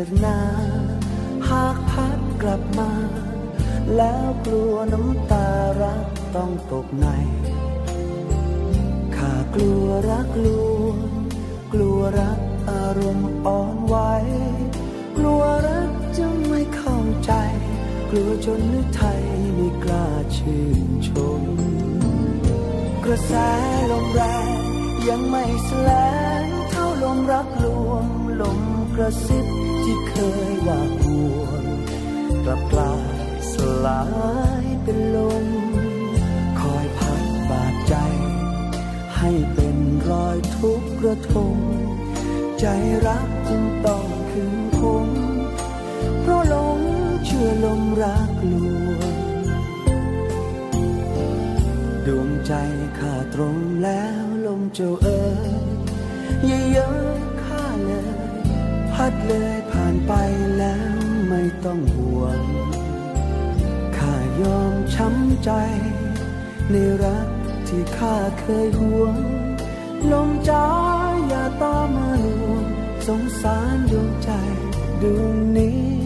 ถิดนาหากพัดกลับมา แล้วกลัวน้ำตารักต้องตกในข้ากลัวรักลวงกลัวรักอารมณ์อ่อนไหวกลัวรักจะไม่เข้าใจ กลัวจนนึกไทยไม่กล้าชื่นชม กระแสลมแรงยังไม่แสลงเท่าลมรักลวงลมกระซิบ ที่เคยว่าห่วงกลับกลายสลายเป็นลม คอยพัดบาดใจ ให้เป็นรอยทุกข์ระทมใจรักจึงต้องคืนคงเพราะหลงเชื่อลมรักลวงดวงใจข้าตรงแล้วลมเจ้าเอ๋ยอย่าเย้ยข้าเลย พัดเลยผ่านไปแล้วไม่ต้องห่วง ข้ายอมช้ำใจ ในรักที่ข้าเคยห่วง ลมจ้าอย่าตามมาลวงสงสารดวงใจดวงนี้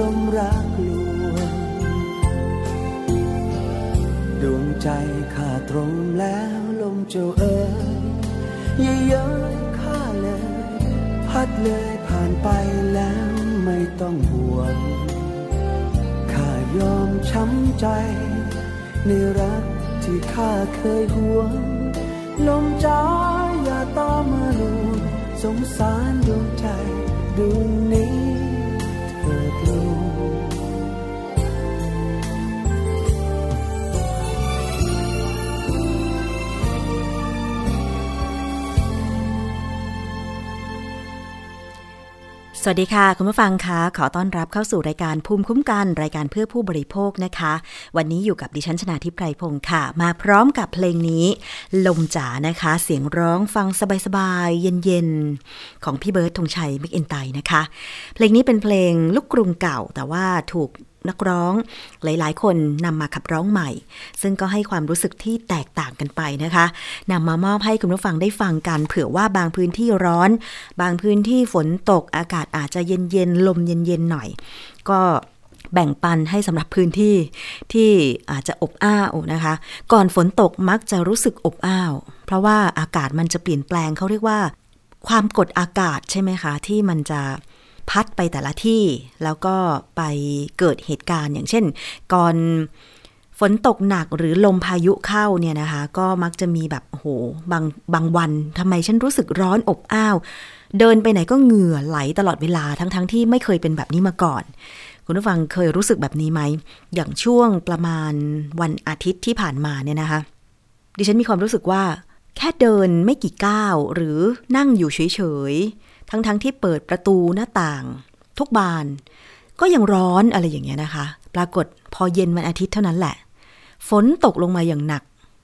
ลมรักลวงดวงใจข้าตรงแล้วลมเจ้าเอ๋ยอย่าเย้ยข้าเลย พัดเลยผ่านไปแล้วไม่ต้องห่วงข้ายอมช้ำใจ ในรักที่ข้าเคยห่วง ลมจ้าอย่าตามมาลวงสงสารดวงใจดวงนี้ วัสดีค่ะ คุณผู้ฟังคะขอต้อนรับเข้าสู่รายการภูมิคุ้มกันรายการเพื่อผู้บริโภคนะคะ วันนี้อยู่กับดิฉันชนาทิพไพรพงศ์ค่ะ มาพร้อมกับเพลงนี้ ลมจ๋านะคะ เสียงร้องฟังสบายๆเย็นๆ ของพี่เบิร์ดธงชัยมิกเอนไตนะคะ เพลงนี้เป็นเพลงลูกกรุงเก่า แต่ว่าถูก นักร้องหลายๆ คนนำมาขับร้องใหม่ ซึ่งก็ให้ความรู้สึกที่แตกต่างกันไปนะคะนำมามอบให้คุณผู้ฟังได้ฟังกันเผื่อว่าบางพื้นที่ร้อน บางพื้นที่ฝนตกอากาศอาจจะเย็นๆลมเย็นๆหน่อย ก็แบ่งปันให้สำหรับพื้นที่ที่อาจจะอบอ้าวนะคะ ก่อนฝนตกมักจะรู้สึกอบอ้าว เพราะว่าอากาศมันจะเปลี่ยนแปลงเขาเรียกว่า ความกดอากาศใช่ไหมคะ ที่มันจะ พัดไปแต่ละที่ แล้วก็ไปเกิดเหตุการณ์ อย่างเช่น ก่อนฝนตกหนักหรือลมพายุเข้าเนี่ยนะคะ ก็มักจะมีแบบโอ้โหบางบางวันทำไมฉันรู้สึกร้อนอบอ้าว เดินไปไหนก็เหงื่อไหลตลอดเวลาทั้งๆทที่ไม่เคยเป็นแบบนี้มาก่อน คุณผู้ฟังเคยรู้สึกแบบนี้ไหม อย่างช่วงประมาณวันอาทิตย์ที่ผ่านมาเนี่ยนะคะ ดิฉันมีความรู้สึกว่า แค่เดินไม่กี่ก้าว หรือนั่งอยู่เฉยๆ ทั้งๆทที่เปิดประตูหน้าต่าง ทุกบาน ก็ยังร้อนอะไรอย่างเงี้ยนะคะ ปรากฏพอเย็นวันอาทิตย์เท่านั้นแหละ ฝนตกลงมาอย่างหนัก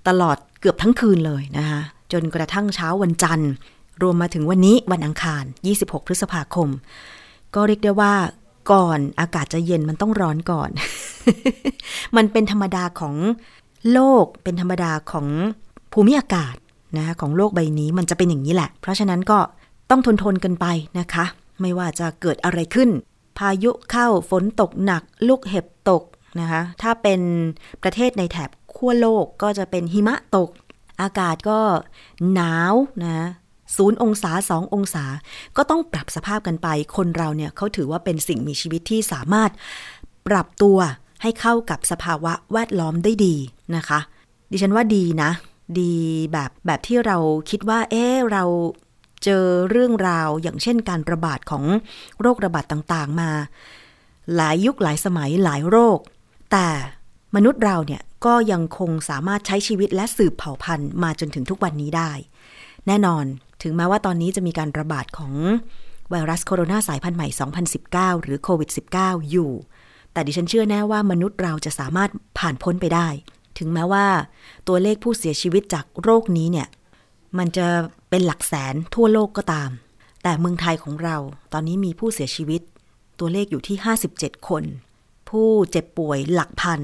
ตลอดเกือบทั้งคืนเลยนะคะ จนกระทั่งเช้าวันจันทร์ รวมมาถึงวันนี้วันอังคาร 26 พฤษภาคม ก็เรียกได้ว่าก่อนอากาศจะเย็นมันต้องร้อนก่อน มันเป็นธรรมดาของโลกเป็นธรรมดาของภูมิอากาศนะคะของโลกใบนี้มันจะเป็นอย่างนี้แหละ เพราะฉะนั้นก็ ต้องทนทนกันไปนะคะ ไม่ว่าจะเกิดอะไรขึ้น พายุเข้าฝนตกหนัก ลูกเห็บตกนะคะ ถ้าเป็นประเทศในแถบขั้วโลกก็จะเป็นหิมะตก อากาศก็หนาวนะศูนย์องศาสององศา ก็ต้องปรับสภาพกันไป คนเราเนี่ยเขาถือว่าเป็นสิ่งมีชีวิตที่สามารถปรับตัวให้เข้ากับสภาวะแวดล้อมได้ดีนะคะ ดิฉันว่าดีนะ ดีแบบแบบที่เราคิดว่า เอ๊เรา เจอเรื่องราวอย่างเช่นการระบาดของโรคระบาดต่างๆมา หลายยุคหลายสมัยหลายโรค แต่มนุษย์เราเนี่ยก็ยังคงสามารถใช้ชีวิตและสืบเผ่าพันธุ์มาจนถึงทุกวันนี้ได้ แน่นอนถึงแม้ว่าตอนนี้จะมีการระบาดของไวรัสโคโรนาสายพันธุ์ใหม่ 2019 หรือโควิด -19 อยู่ แต่ดิฉันเชื่อแน่ว่ามนุษย์เราจะสามารถผ่านพ้นไปได้ ถึงแม้ว่าตัวเลขผู้เสียชีวิตจากโรคนี้เนี่ย มันจะเป็นหลักแสนทั่วโลกก็ตาม แต่เมืองไทยของเราตอนนี้มีผู้เสียชีวิต ตัวเลขอยู่ที่ 57 คน ผู้เจ็บป่วยหลักพัน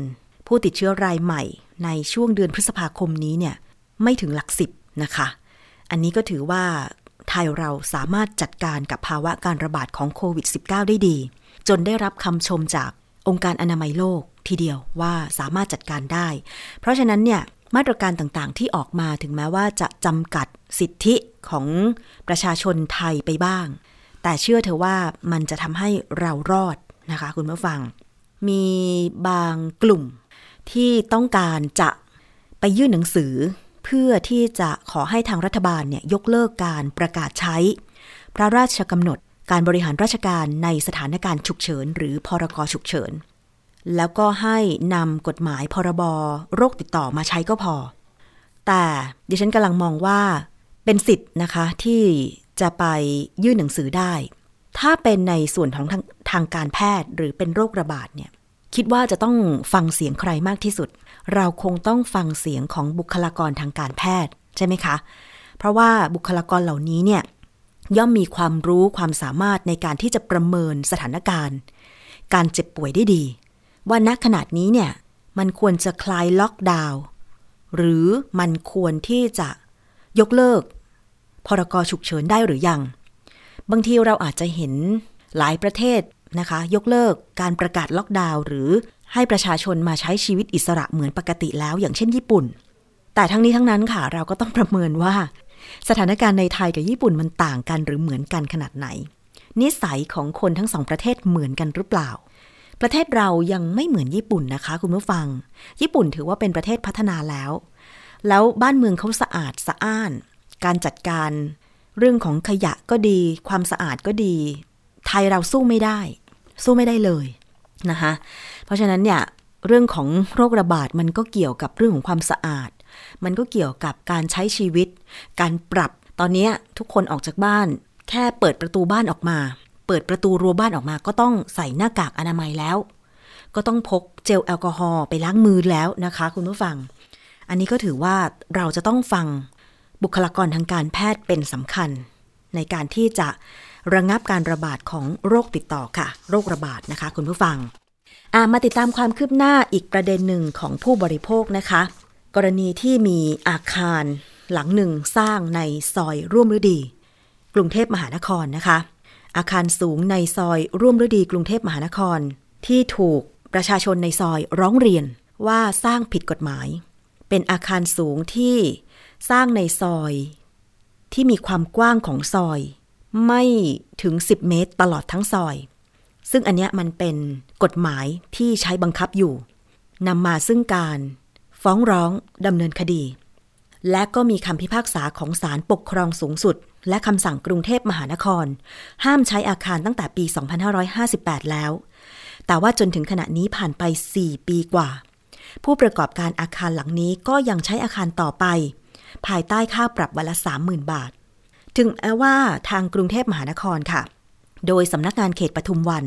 ผู้ติดเชื้อรายใหม่ในช่วงเดือนพฤษภาคมนี้เนี่ยไม่ถึงหลักสิบนะคะ อันนี้ก็ถือว่าไทยเราสามารถจัดการกับภาวะการระบาดของโควิด -19 ได้ดี จนได้รับคำชมจากองค์การอนามัยโลกทีเดียวว่าสามารถจัดการได้ เพราะฉะนั้นเนี่ย มาตรการต่างๆ ที่ออกมาถึงแม้ว่าจะจำกัดสิทธิของประชาชนไทยไปบ้าง แต่เชื่อเธอว่ามันจะทำให้เรารอดนะคะคุณผู้ฟัง มีบางกลุ่มที่ต้องการจะไปยื่นหนังสือ เพื่อที่จะขอให้ทางรัฐบาลเนี่ยยกเลิกการประกาศใช้ พระราชกำหนดการบริหารราชการในสถานการณ์ฉุกเฉิน หรือพรกฉุกเฉิน แล้วก็ให้นำกฎหมายพรบโรคติดต่อมาใช้ก็พอ แต่ดิฉันกำลังมองว่าเป็นสิทธิ์นะคะที่จะไปยื่นหนังสือได้ ถ้าเป็นในส่วนของทางทางการแพทย์หรือเป็นโรคระบาดเนี่ยคิดว่าจะต้องฟังเสียงใครมากที่สุด เราคงต้องฟังเสียงของบุคลากรทางการแพทย์ใช่ไหมคะ เพราะว่าบุคลากรเหล่านี้เนี่ยย่อมมีความรู้ความสามารถในการที่จะประเมินสถานการณ์ การเจ็บป่วยได้ดี ว่าณขนาดนี้เนี่ย มันควรจะคลายล็อกดาวน์หรือมันควรที่จะยกเลิก พรกฉุกเฉินได้หรือยัง บางทีเราอาจจะเห็นหลายประเทศนะคะ ยกเลิกการประกาศล็อกดาวน์หรือให้ประชาชนมาใช้ชีวิตอิสระเหมือนปกติแล้ว อย่างเช่นญี่ปุ่น แต่ทั้งนี้ทั้งนั้นค่ะ เราก็ต้องประเมินว่า สถานการณ์ในไทยกับญี่ปุ่นมันต่างกันหรือเหมือนกันขนาดไหน นิสัยของคนทั้งสองประเทศเหมือนกันหรือเปล่า ประเทศเรายังไม่เหมือนญี่ปุ่นนะคะคุณผู้ฟัง ญี่ปุ่นถือว่าเป็นประเทศพัฒนาแล้ว แล้วบ้านเมืองเขาสะอาดสะอ้าน การจัดการ เรื่องของขยะก็ดี ความสะอาดก็ดี ไทยเราสู้ไม่ได้ สู้ไม่ได้เลยนะคะ เพราะฉะนั้นเนี่ยเรื่องของโรคระบาดมันก็เกี่ยวกับเรื่องของความสะอาด มันก็เกี่ยวกับการใช้ชีวิต การปรับ ตอนนี้ทุกคนออกจากบ้าน แค่เปิดประตูบ้านออกมา เปิดประตูรั้วบ้านออกมาก็ต้องใส่หน้ากากอนามัยแล้ว ก็ต้องพกเจลแอลกอฮอล์ไปล้างมือแล้วนะคะ คุณผู้ฟัง อันนี้ก็ถือว่าเราจะต้องฟังบุคลากรทางการแพทย์เป็นสำคัญ ในการที่จะระงงับการระบาดของโรคติดต่อค่ะ โรคระบาดนะคะ คุณผู้ฟังมาติดตามความคืบหน้าอีกประเด็นหนึ่งของผู้บริโภคนะคะ กรณีที่มีอาคารหลังหนึ่งสร้างในซอยร่วมฤดี กรุงเทพมหานครนะคะ อาคารสูงในซอยร่วมฤดีกรุงเทพมหานคร ที่ถูกประชาชนในซอยร้องเรียนว่าสร้างผิดกฎหมาย เป็นอาคารสูงที่สร้างในซอย ที่มีความกว้างของซอย ไม่ถึง 10 เมตรตลอดทั้งซอย ซึ่งอันเนี้ยมันเป็นกฎหมายที่ใช้บังคับอยู่นำมาซึ่งการ ฟ้องร้องดำเนินคดี และก็มีคำพิพากษาของศาลปกครองสูงสุด และคำสั่งกรุงเทพมหานคร ห้ามใช้อาคารตั้งแต่ปี 2558 แล้ว แต่ว่าจนถึงขณะนี้ผ่านไป 4 ปีกว่า ผู้ประกอบการอาคารหลังนี้ก็ยังใช้อาคารต่อไป ภายใต้ค่าปรับวันละ 30,000 บาท ถึงแม้ว่าทางกรุงเทพมหานครค่ะ โดยสำนักงานเขตปทุมวัน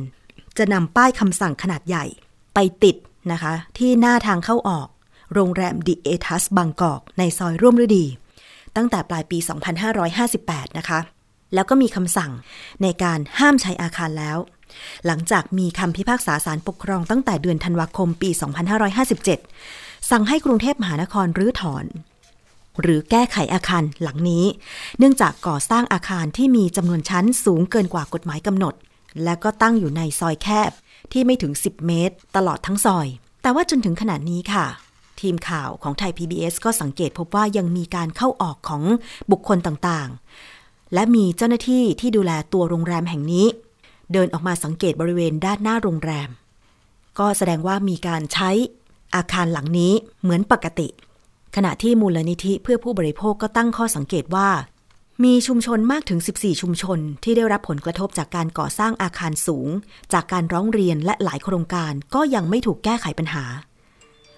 จะนำป้ายคำสั่งขนาดใหญ่ไปติดนะคะ ที่หน้าทางเข้าออก โรงแรมดิเอทัสบางกอก ในซอยร่วมฤดี ตั้งแต่ปลายปี 2558 นะคะ แล้วก็มีคำสั่งในการห้ามใช้อาคารแล้ว หลังจากมีคำพิพากษาศาลปกครองตั้งแต่เดือนธันวาคมปี 2557 สั่งให้กรุงเทพมหานครรื้อถอนหรือแก้ไขอาคารหลังนี้ เนื่องจากก่อสร้างอาคารที่มีจำนวนชั้นสูงเกินกว่ากฎหมายกำหนด และก็ตั้งอยู่ในซอยแคบที่ไม่ถึง 10 เมตร ตลอดทั้งซอย แต่ว่าจนถึงขนาดนี้ค่ะ ทีมข่าวของไทย PBS ก็สังเกตพบว่ายังมีการเข้าออกของบุคคลต่างๆ และมีเจ้าหน้าที่ที่ดูแลตัวโรงแรมแห่งนี้ เดินออกมาสังเกตบริเวณด้านหน้าโรงแรม ก็แสดงว่ามีการใช้อาคารหลังนี้เหมือนปกติ ขณะที่มูลนิธิเพื่อผู้บริโภคก็ตั้งข้อสังเกตว่า มีชุมชนมากถึง 14 ชุมชน ที่ได้รับผลกระทบจากการก่อสร้างอาคารสูง จากการร้องเรียนและหลายโครงการก็ยังไม่ถูกแก้ไขปัญหา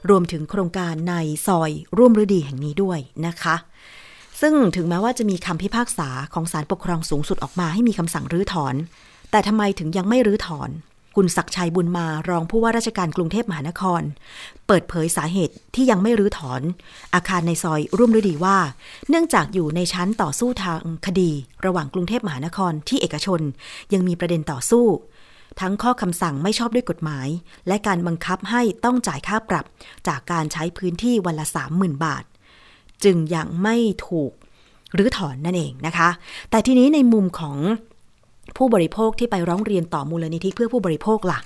รวมถึงโครงการในซอยร่วมฤดีแห่งนี้ด้วยนะคะ ซึ่งถึงแม้ว่าจะมีคำพิพากษาของศาลปกครองสูงสุดออกมาให้มีคำสั่งรื้อถอน แต่ทำไมถึงยังไม่รื้อถอน คุณศักชัยบุญมารองผู้ว่าราชการกรุงเทพมหานคร เปิดเผยสาเหตุที่ยังไม่รื้อถอน อาคารในซอยร่วมฤดีว่า เนื่องจากอยู่ในชั้นต่อสู้ทางคดี ระหว่างกรุงเทพมหานครที่เอกชน ยังมีประเด็นต่อสู้ ทั้งข้อคำสั่งไม่ชอบด้วยกฎหมาย และการบังคับให้ต้องจ่ายค่าปรับ จากการใช้พื้นที่วันละ 30,000 บาท จึงยังไม่ถูกหรือถอนนั่นเองนะคะ แต่ทีนี้ในมุมของผู้บริโภคที่ไปร้องเรียนต่อมูลนิธิเพื่อผู้บริโภคล่ะ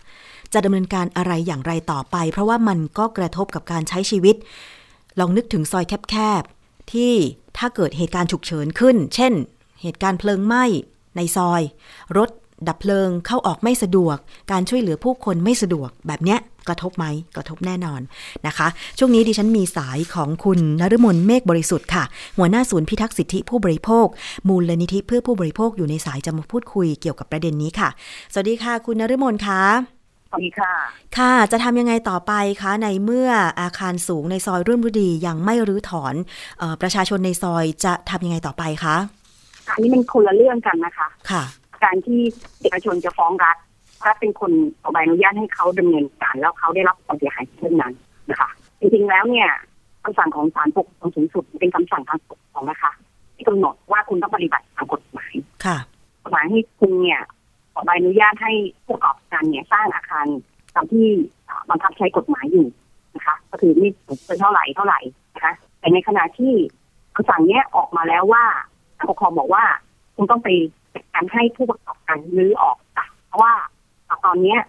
จะดำเนินการอะไรอย่างไรต่อไป เพราะว่ามันก็กระทบกับการใช้ชีวิต ลองนึกถึงซอยแคบๆ ที่ถ้าเกิดเหตุการณ์ฉุกเฉินขึ้น เช่น เหตุการณ์เพลิงไหม้ในซอย รถ ดับเพลิงเข้าออกไม่สะดวก การช่วยเหลือผู้คนไม่สะดวกแบบเนี้ยกระทบไหมกระทบแน่นอนนะคะ ช่วงนี้ดิฉันมีสายของคุณนฤมลเมฆบริสุทธิ์ค่ะ หัวหน้าศูนย์พิทักษ์สิทธิผู้บริโภค มูลนิธิเพื่อผู้บริโภคอยู่ในสายจะมาพูดคุยเกี่ยวกับประเด็นนี้ค่ะ สวัสดีค่ะ คุณนฤมลคะสวัสดีค่ะ ค่ะ จะทำยังไงต่อไปคะในเมื่ออาคารสูงในซอยร่วมฤดียังไม่รื้อถอนเออประชาชนในซอยจะทำยังไงต่อไปคะอันนี้มันคนละเรื่องกันนะคะ ค่ะ การที่เอกชนจะฟ้องรัฐรัฐเป็นคนเอาใบอนุญาตให้เขาดำเนินการแล้วเขาได้รับความเสียหายเช่นนั้นนะคะจริงๆแล้วเนี่ยคำสั่งของศาลปกครองสูงสุดเป็นคำสั่งทางปกครองนะคะ ที่กำหนดว่าคุณต้องปฏิบัติตามกฎหมายค่ะกฎหมายให้คุณเนี่ยขอใบอนุญาตให้ผู้ประกอบการเนี่ยสร้างอาคารตามที่บังคับใช้กฎหมายอยู่นะคะ ก็คือไม่สูงเกินเท่าไหร่เท่าไหร่นะคะ แต่ในขณะที่คำสั่งเนี้ยออกมาแล้วว่าผู้ปกครองบอกว่า คุณต้องไป จัดการให้ผู้ประกอบการรื้อออกค่ะเพราะว่าตอนเนี้ย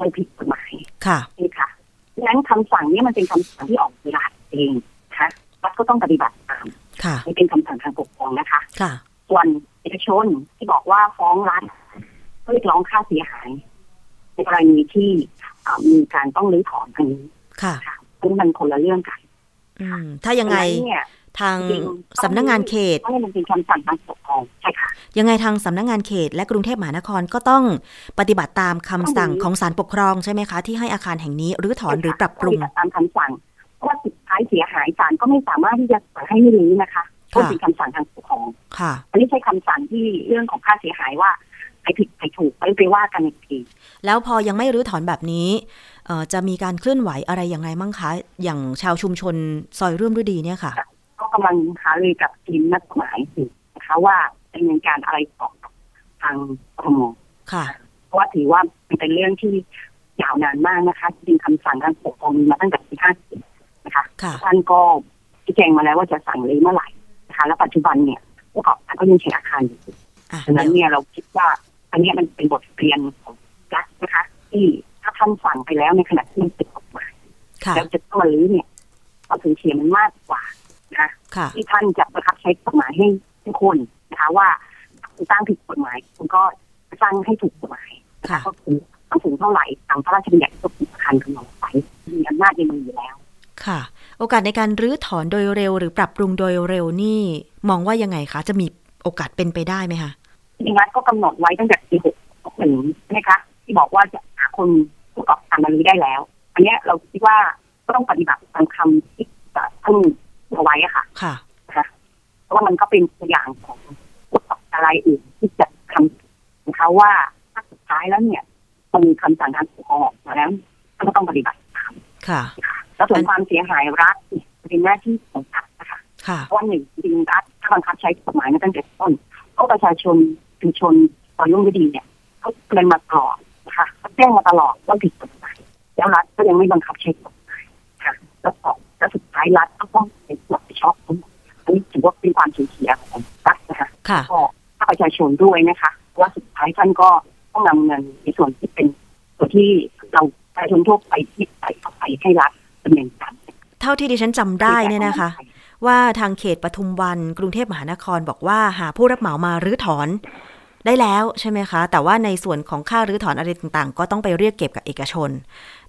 มันผิดกฎหมายค่ะนี่ค่ะดังนั้นคำสั่งเนี้มันเป็นคำสั่งที่ออกโดยรัฐเองนะคะรัฐก็ต้องปฏิบัติตามค่ะนี่เป็นคำสั่งทางปกครองนะคะ ค่ะ ส่วนเอกชนที่บอกว่าฟ้องรัฐก็เรียกร้องค่าเสียหายในกรณีที่อ่ามีการต้องรื้อถอนทางนี้ค่ะค่ะซึ่งมันคนละเรื่องกันอืมถ้ายังไงดันั้นเนี่ย ทางจริงๆสำนักงานเขตเพราะมันเป็นคำสั่งทางปกครองใช่ค่ะยังไงทางสำนักงานเขต และกรุงเทพมหานครก็ต้องปฏิบัติตามคำสั่งต้องรื้อของศาลปกครองใช่ไหมคะ ที่ให้อาคารแห่งนี้รื้อถอนหรือปรับปรุงตามคำสั่งเพราะว่าสุดท้ายเสียหายศาลก็ไม่สามารถที่จะสั่งให้ไม่รื้อนะคะเพราะเป็นคำสั่งทางปกครองค่ะอันนี้ใช้คำสั่งที่เรื่องของค่าเสียหายว่าใครผิดใครถูกไปไปว่ากันอีกทีแล้วพอยังไม่รื้อถอนแบบนี้เอ่อจะมีการเคลื่อนไหวอะไรอย่างไรมั่งคะ อย่างชาวชุมชนซอยร่วมฤดีเนี่ยค่ะ ก็กำลังหารือกับทีมนักกฎหมายอยู่นะคะว่าดำเนินการอะไรต่อกับทางกทมค่ะเพราะว่าถือว่ามันเป็นเรื่องที่ยาวนานมากนะคะจริงๆคำสั่งทางปกครองมีมาตั้งแต่ปี50นะคะค่ะท่านก็ชี้แจงมาแล้วว่าจะสั่งเลยเมื่อไหร่นะคะแล้วปัจจุบันเนี่ยผู้ประกอบการก็ยังใช้อาคารอยู่อะดังนั้นเดี๋ยวเนี่ยเราคิดว่า อันเนี้ยมันเป็นบทเรียนของรัฐนะคะ ที่ถ้าท่านสั่งไปแล้วในขณะที่มันเป็นกฎหมายค่ะแล้วจะต้องมาลื้อเนี่ยความสูญเสียมันมากกว่า นะคะค่ะที่ท่านจะประคับใช้กฎหมายให้ทุกคนนะคะว่าคุณสร้างผิดกฎหมายคุณก็สร้างให้ถูกกฎหมายค่ะก็คือต้องสูงเท่าไหร่ตามพระราชบัญญัติควบคุมอาคารกำหนดไปมีอำนาจในมืออยู่แล้ว ค่ะ โอกาสในการรื้อถอนโดยเร็ว หรือปรับปรุงโดยเร็วนี่ มองว่ายังไงคะ จะมีโอกาสเป็นไปได้ไหมคะจริงๆก็กำหนดไว้ตั้งแต่ปีหกหนึ่งใช่ไหมคะที่บอกว่าจะหาคนประกอบการมารื้อได้แล้ว อันนี้เราคิดว่าก็ต้องปฏิบัติตามคำที่ท่าน เอาไว้อะค่ะค่ะเพราะว่ามันก็เป็นตัวอย่างของผู้ประกอบการรายอื่นที่จะทำนะคะว่าถ้าสุดท้ายแล้วเนี่ยมันมีคำสั่งทางปกครองออกมาแล้วก็ต้องปฏิบัติตามค่ะ แล้วส่วนความเสียหายรัฐเป็นหน้าที่ของรัฐนะคะเพราะว่าหนึ่งจริงรัฐถ้าบังคับใช้กฎหมายมาตั้งแต่ต้นก็ประชาชนชุมชนตอนยุ่งไม่ดีเนี่ยเขาเตือนมาตลอดนะคะเขาแจ้งมาตลอดว่าผิดกฎหมายแล้วรัฐก็ยังไม่บังคับใช้กฎหมายค่ะแล้วก็ แล้วสุดท้ายรัฐก็ต้องเป็นรับผิดชอบทั้งหมดอันนี้ถือว่าเป็นความสูญเสียของรัฐนะคะก็ถ้าประชาชนด้วยนะคะว่าสุดท้ายท่านก็ต้องนำเงินในส่วนที่เป็นส่วนที่เราประชาชนทั่วไปที่ใส่เข้าไปให้รัฐดำเนินการเท่าที่ดิฉันจำได้เนี่ยนะคะ ว่าทางเขตปทุมวันกรุงเทพมหานครบอกว่าหาผู้รับเหมามารื้อถอนได้แล้วใช่ไหมคะ แต่ว่าในส่วนของค่ารื้อถอนอะไรต่างๆ ก็ต้องไปเรียกเก็บกับเอกชน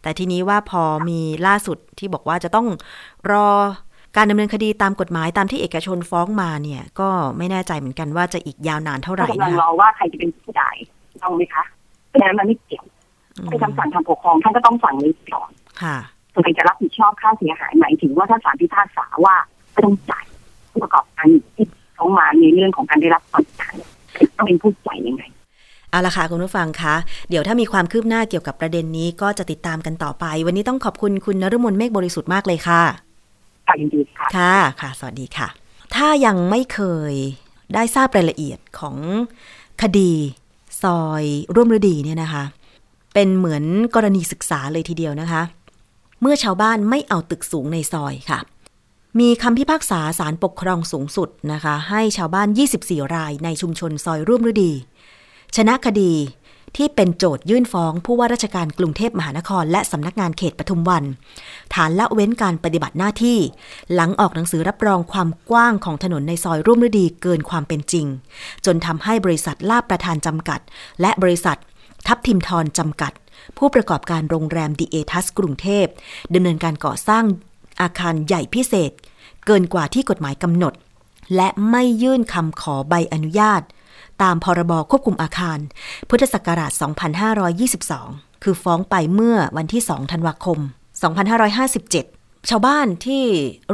แต่ทีนี้ว่าพอมีล่าสุดที่บอกว่าจะต้องรอการดำเนินคดีตามกฎหมายตามที่เอกชนฟ้องมาเนี่ย ก็ไม่แน่ใจเหมือนกันว่าจะอีกยาวนานเท่าไหร่นะคะกำลังรอว่าใครจะเป็นผู้จ่ายต้องไหมคะเพราะฉะนั้นมันไม่เกี่ยวเป็นคำสั่งทางปกครองท่านก็ต้องสั่งนี้ก่อนค่ะส่วนใครจะรับผิดชอบค่าเสียหายหมายถึงว่าถ้าศาลพิพากษาว่าไม่ต้องจ่ายผู้ประกอบการที่เขามาในเรื่องของการได้รับความเสียหายต้องเป็นผู้จ่ายยังไง เอาละค่ะคุณผู้ฟังคะเดี๋ยวถ้ามีความคืบหน้าเกี่ยวกับประเด็นนี้ก็จะติดตามกันต่อไป วันนี้ต้องขอบคุณคุณนฤมลเมฆบริสุทธิ์มากเลยค่ะค่ะยินดีค่ะค่ะค่ะ สวัสดีค่ะ ถ้ายังไม่เคยได้ทราบรายละเอียดของคดีซอยร่วมฤดีเนี่ยนะคะ เป็นเหมือนกรณีศึกษาเลยทีเดียวนะคะ เมื่อชาวบ้านไม่เอาตึกสูงในซอยค่ะ มีคำพิพากษาสารปกครองสูงสุดนะคะ ให้ชาวบ้าน 24 รายในชุมชนซอยร่วมฤดี ชนะคดีที่เป็นโจทยื่นฟ้องผู้ว่าราชการกรุงเทพมหานคร และสำนักงานเขตปทุมวัน ฐานละเว้นการปฏิบัติหน้าที่ หลังออกหนังสือรับรองความกว้างของถนนในซอยร่วมฤดีเกินความเป็นจริง จนทำให้บริษัทลาบประทานจำกัด และบริษัท ทับทิมทรจำกัด ผู้ประกอบการโรงแรมดีเอทัสกรุงเทพดำเนินการก่อสร้างอาคารใหญ่พิเศษ เกินกว่าที่กฎหมายกำหนด และไม่ยื่นคำขอใบอนุญาต ตามพรบควบคุมอาคาร พุทธศักราช 2522 คือฟ้องไปเมื่อวันที่ 2 ธันวาคม 2557 ชาวบ้านที่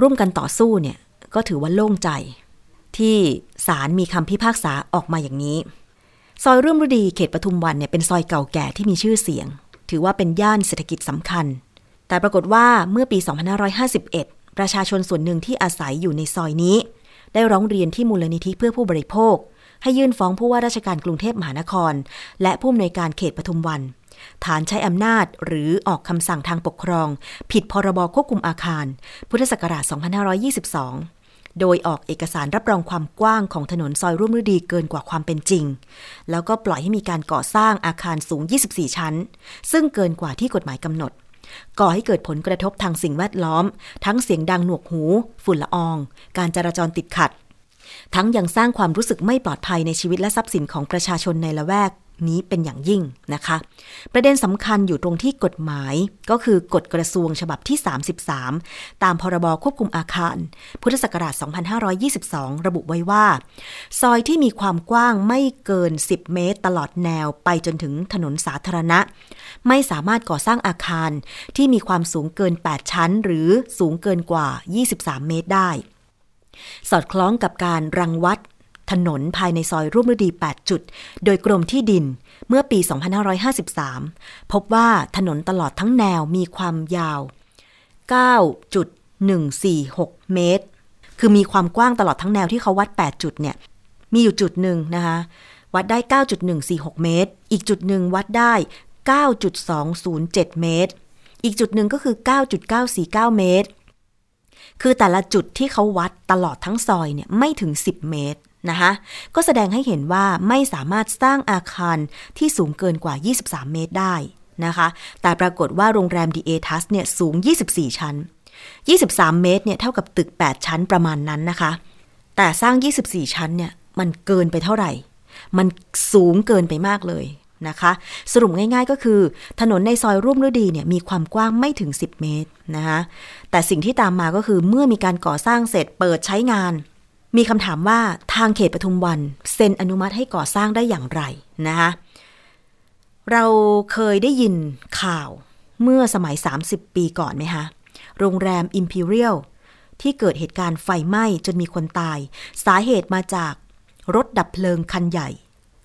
ร่วมกันต่อสู้เนี่ย ก็ถือว่าโล่งใจ ที่ศาลมีคำพิพากษาออกมาอย่างนี้ ซอยร่วมฤดีเขตปทุมวันเนี่ยเป็นซอยเก่าแก่ที่มีชื่อเสียง ถือว่าเป็นย่านเศรษฐกิจสำคัญ แต่ปรากฏว่าเมื่อปี 2551 ประชาชนส่วนหนึ่งที่อาศัยอยู่ในซอยนี้ได้ร้องเรียนที่มูลนิธิเพื่อผู้บริโภค ให้ยื่นฟ้องผู้ว่าราชการกรุงเทพมหานคร และผู้อำนวยการเขตปทุมวัน ฐานใช้อำนาจหรือออกคำสั่งทางปกครอง ผิดพรบควบคุมอาคาร พุทธศักราช 2522โดยออกเอกสารรับรองความกว้างของถนนซอยร่วมฤดีเกินกว่าความเป็นจริง แล้วก็ปล่อยให้มีการก่อสร้างอาคารสูง 24 ชั้น ซึ่งเกินกว่าที่กฎหมายกำหนด ก่อให้เกิดผลกระทบทางสิ่งแวดล้อม ทั้งเสียงดังหนวกหู ฝุ่นละออง การจราจรติดขัด ทั้งยังสร้างความรู้สึกไม่ปลอดภัยในชีวิตและทรัพย์สินของประชาชนในละแวกนี้เป็นอย่างยิ่งนะคะ ประเด็นสำคัญอยู่ตรงที่กฎหมายก็คือกฎกระทรวงฉบับที่ 33 ตามพรบควบคุมอาคาร พุทธศักราช 2522 ระบุไว้ว่า ซอยที่มีความกว้างไม่เกิน 10 เมตร ตลอดแนวไปจนถึงถนนสาธารณะ ไม่สามารถก่อสร้างอาคารที่มีความสูงเกิน 8 ชั้น หรือสูงเกินกว่า 23 เมตรได้ สอดคล้องกับการรังวัดถนนภายในซอยร่วมฤดี 8 จุด โดยกรมที่ดินเมื่อปี 2553 พบว่าถนนตลอดทั้งแนวมีความยาว 9.146 เมตร คือมีความกว้างตลอดทั้งแนวที่เขาวัด 8 จุดเนี่ย มีอยู่จุดหนึ่งนะคะ วัดได้ 9.146 เมตร อีกจุดหนึ่งวัดได้ 9.207 เมตร อีกจุดหนึ่งก็คือ 9.949 เมตร คือแต่ละจุดที่เขาวัดตลอดทั้งซอยเนี่ยไม่ถึง 10 เมตรนะคะก็แสดงให้เห็นว่าไม่สามารถสร้างอาคารที่สูงเกินกว่า 23 เมตรได้นะคะ แต่ปรากฏว่าโรงแรมดีเอทัสเนี่ยสูง 24 ชั้น 23 เมตรเนี่ยเท่ากับตึก 8 ชั้นประมาณนั้นนะคะ แต่สร้าง 24 ชั้นเนี่ยมันเกินไปเท่าไหร่ มันสูงเกินไปมากเลย นะคะ สรุปง่ายๆก็คือ ถนนในซอยร่วมฤดีเนี่ยมีความกว้างไม่ถึง 10 เมตรนะคะแต่สิ่งที่ตามมาก็คือเมื่อมีการก่อสร้างเสร็จเปิดใช้งาน มีคำถามว่าทางเขตปทุมวันเซ็นอนุมัติให้ก่อสร้างได้อย่างไรนะคะเราเคยได้ยินข่าวเมื่อสมัย 30 ปีก่อนไหมคะโรงแรม Imperial ที่เกิดเหตุการณ์ไฟไหม้จนมีคนตาย สาเหตุมาจากรถดับเพลิงคันใหญ่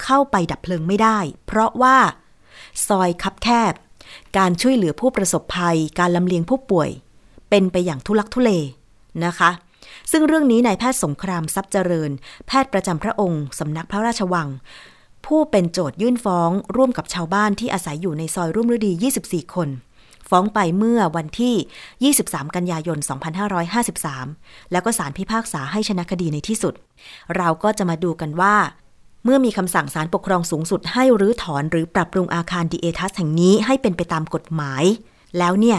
เข้าไปดับเพลิงไม่ได้ เพราะว่า ซอยคับแคบ การช่วยเหลือผู้ประสบภัย การลำเลียงผู้ป่วย เป็นไปอย่างทุลักทุเลนะคะ ซึ่งเรื่องนี้นายแพทย์สงครามทรัพย์เจริญ แพทย์ประจำพระองค์สำนักพระราชวัง ผู้เป็นโจทยื่นฟ้องร่วมกับชาวบ้านที่อาศัยอยู่ในซอยร่วมฤดี 24 คนฟ้องไปเมื่อวันที่ 23 กันยายน 2553 แล้วก็ศาลพิพากษาให้ชนะคดีในที่สุด เราก็จะมาดูกันว่า เมื่อมีคำสั่งศาลปกครองสูงสุดให้รื้อถอนหรือปรับปรุงอาคารดีเอทัสแห่งนี้ให้เป็นไปตามกฎหมาย แล้วเนี่ย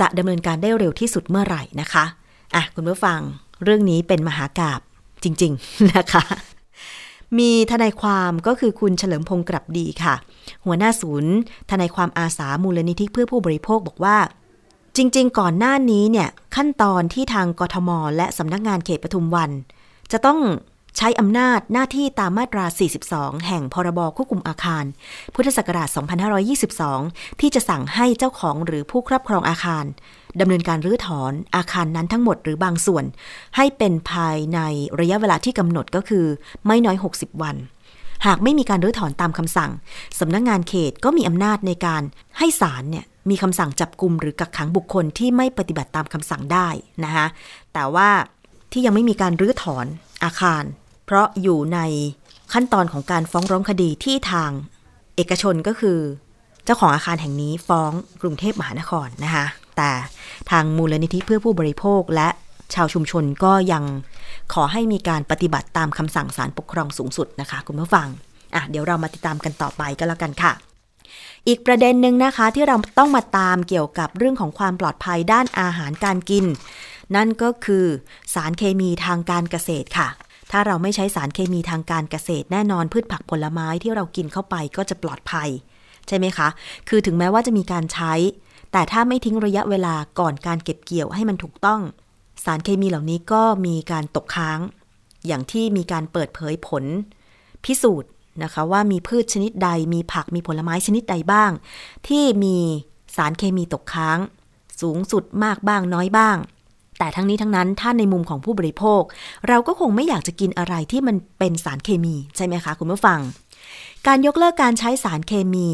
จะดำเนินการได้เร็วที่สุดเมื่อไหร่นะคะอะคุณผู้ฟังเรื่องนี้เป็นมหากาบจริง ๆ นะคะ มีทนายความก็คือคุณเฉลิมพงศ์กลับดีค่ะ หัวหน้าศูนย์ ทนายความอาสามูลนิธิเพื่อผู้บริโภคบอกว่า จริง ๆ ก่อนหน้านี้เนี่ยขั้นตอนที่ทางกทม และสำนักงานเขตปทุมวัน จะต้อง ใช้อำนาจหน้าที่ตามมาตรา 42 แห่งพรบควบคุมอาคาร พุทธศักราช 2522 ที่จะสั่งให้เจ้าของหรือผู้ครอบครองอาคารดำเนินการรื้อถอนอาคารนั้นทั้งหมดหรือบางส่วน ให้เป็นภายในระยะเวลาที่กำหนดก็คือไม่น้อย 60 วัน หากไม่มีการรื้อถอนตามคำสั่งสำนักงงานเขตก็มีอำนาจในการให้ศาลเนี่ยมีคำสั่งจับกลุ่มหรือกักขังบุคคลที่ไม่ปฏิบัติตามคำสั่งได้นะคะแต่ว่าที่ยังไม่มีการรื้อถอนอาคาร เพราะอยู่ในขั้นตอนของการฟ้องร้องคดีที่ทางเอกชนก็คือ เจ้าของอาคารแห่งนี้ฟ้องกรุงเทพมหานครนะคะแต่ทางมูลนิธิเพื่อผู้บริโภคและชาวชุมชนก็ยังขอให้มีการปฏิบัติตามคำสั่งศาลปกครองสูงสุดนะคะ คุณผู้ฟังอะเดี๋ยวเรามาติดตามกันต่อไปก็แล้วกันค่ะ อีกประเด็นหนึ่งนะคะที่เราต้องมาตามเกี่ยวกับเรื่องของความปลอดภัยด้านอาหารการกิน นั่นก็คือสารเคมีทางการเกษตรค่ะ ถ้าเราไม่ใช้สารเคมีทางการเกษตรแน่นอนพืชผักผลไม้ที่เรากินเข้าไปก็จะปลอดภัย ใช่ไหมคะ คือถึงแม้ว่าจะมีการใช้ แต่ถ้าไม่ทิ้งระยะเวลาก่อนการเก็บเกี่ยวให้มันถูกต้อง สารเคมีเหล่านี้ก็มีการตกค้าง อย่างที่มีการเปิดเผยผล พิสูจน์นะคะว่ามีพืชชนิดใดมีผักมีผลไม้ชนิดใดบ้าง ที่มีสารเคมีตกค้าง สูงสุดมากบ้างน้อยบ้าง แต่ทั้งนี้ทั้งนั้นถ้าในมุมของผู้บริโภค เราก็คงไม่อยากจะกินอะไรที่มันเป็นสารเคมีใช่ไหมคะคุณผู้ฟัง การยกเลิกการใช้สารเคมี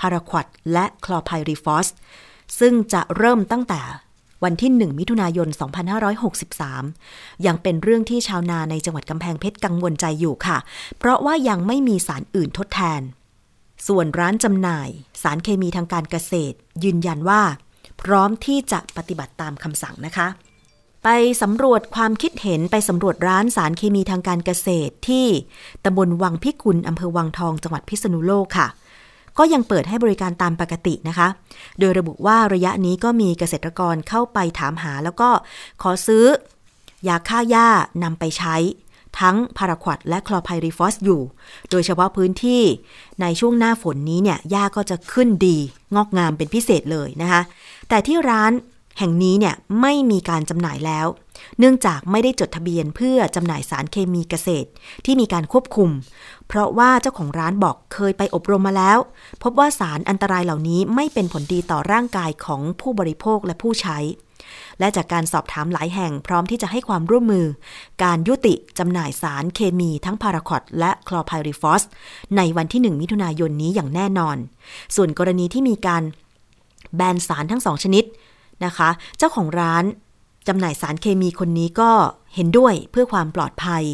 พาราควอดและคลอไพริฟอสซึ่งจะเริ่มตั้งแต่วันที่ 1 มิถุนายน 2563 ยังเป็นเรื่องที่ชาวนาในจังหวัดกำแพงเพชรกังวลใจอยู่ค่ะ เพราะว่ายังไม่มีสารอื่นทดแทน ส่วนร้านจำหน่าย สารเคมีทางการเกษตร ยืนยันว่า พร้อมที่จะปฏิบัติตามคำสั่งนะคะ ไปสำรวจความคิดเห็นไปสำรวจร้านสารเคมีทางการเกษตรที่ตำบลวังพิกุลอำเภอวังทองจังหวัดพิษณุโลกค่ะ ก็ยังเปิดให้บริการตามปกตินะคะ โดยระบุว่าระยะนี้ก็มีเกษตรกรเข้าไปถามหา แล้วก็ขอซื้อยาฆ่าหญ้านำไปใช้ ทั้งพาราควดและคลอไพริฟอสอยู่ โดยเฉพาะพื้นที่ในช่วงหน้าฝนนี้เนี่ยหญ้าก็จะขึ้นดีงอกงามเป็นพิเศษเลยนะคะ แต่ที่ร้าน แห่งนี้เนี่ยไม่มีการจำหน่ายแล้ว เนื่องจากไม่ได้จดทะเบียนเพื่อจำหน่ายสารเคมีเกษตร ที่มีการควบคุม เพราะว่าเจ้าของร้านบอกเคยไปอบรมมาแล้ว พบว่าสารอันตรายเหล่านี้ไม่เป็นผลดีต่อร่างกายของผู้บริโภคและผู้ใช้ และจากการสอบถามหลายแห่งพร้อมที่จะให้ความร่วมมือ การยุติจำหน่ายสารเคมีทั้งพาราคอดและคลอไพริฟอสในวันที่ 1 มิถุนายนนี้อย่างแน่นอน ส่วนกรณีที่มีการแบนสารทั้งสองชนิด นะคะ เจ้าของร้านจำหน่ายสารเคมีคนนี้ก็เห็นด้วยเพื่อความปลอดภัย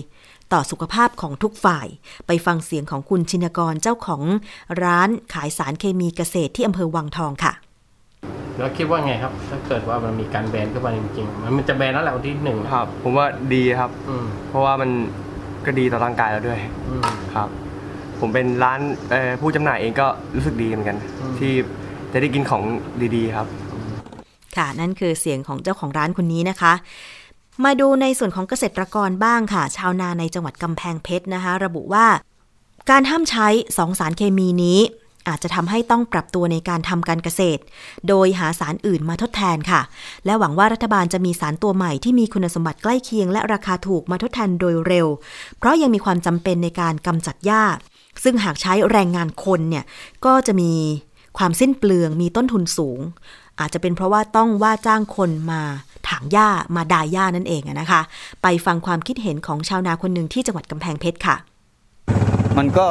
ต่อสุขภาพของทุกฝ่าย ไปฟังเสียงของคุณชินกรเจ้าของร้านขายสารเคมีเกษตรที่อำเภอวังทองค่ะแล้วคิดว่าไงครับ ถ้าเกิดว่ามันมีการแบนขึ้นมาจริงๆ มันจะแบนแล้วแหละวันที่หนึ่งครับ ผมว่าดีครับอืมเพราะว่ามันก็ดีต่อร่างกายเราด้วยอืมครับ ผมเป็นร้านเอ่อผู้จำหน่ายเองก็รู้สึกดีเหมือนกันอืมที่จะได้กินของดีๆ ครับ ค่ะ นั่นคือเสียงของเจ้าของร้านคนนี้นะคะ มาดูในส่วนของเกษตรกรบ้างค่ะ ชาวนาในจังหวัดกำแพงเพชรนะคะ ระบุว่า การห้ามใช้สองสารเคมีนี้อาจจะทำให้ต้องปรับตัวในการทำการเกษตร โดยหาสารอื่นมาทดแทนค่ะ และหวังว่ารัฐบาลจะมีสารตัวใหม่ที่มีคุณสมบัติใกล้เคียงและราคาถูกมาทดแทนโดยเร็ว เพราะยังมีความจำเป็นในการกำจัดหญ้า ซึ่งหากใช้แรงงานคนเนี่ย ก็จะมีความสิ้นเปลืองมีต้นทุนสูง อาจจะเป็นเพราะว่าต้องว่าจ้างคนมาถางหญ้ามาดายหญ้านั่นเองนะคะ ไปฟังความคิดเห็นของชาวนาคนหนึ่งที่จังหวัดกำแพงเพชรค่ะ มันก็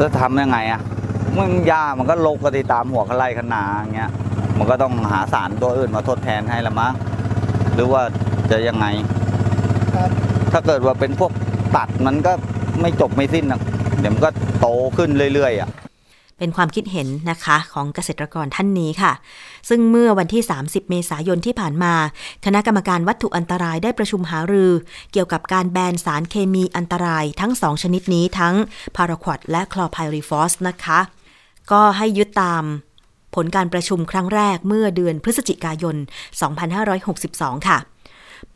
จะทำยังไงอะมึงยามันก็ลกกติตามหัวกระไลขนาอย่างเงี้ย มันก็ต้องหาสารตัวอื่นมาทดแทนให้ละมั้งหรือว่าจะยังไง ถ้าเกิดว่าเป็นพวกตัดมันก็ไม่จบไม่สิ้นนะเดี๋ยวมันก็โตขึ้นเรื่อยๆอะ เป็นความคิดเห็นนะคะของเกษตรกรท่านนี้ค่ะ ซึ่งเมื่อวันที่ 30 เมษายนที่ผ่านมา คณะกรรมการวัตถุอันตรายได้ประชุมหารือ เกี่ยวกับการแบนสารเคมีอันตรายทั้ง 2 ชนิดนี้ทั้งพาราควอดและคลอไพริฟอสนะคะ ก็ให้ยึดตามผลการประชุมครั้งแรกเมื่อเดือนพฤศจิกายน 2562 ค่ะ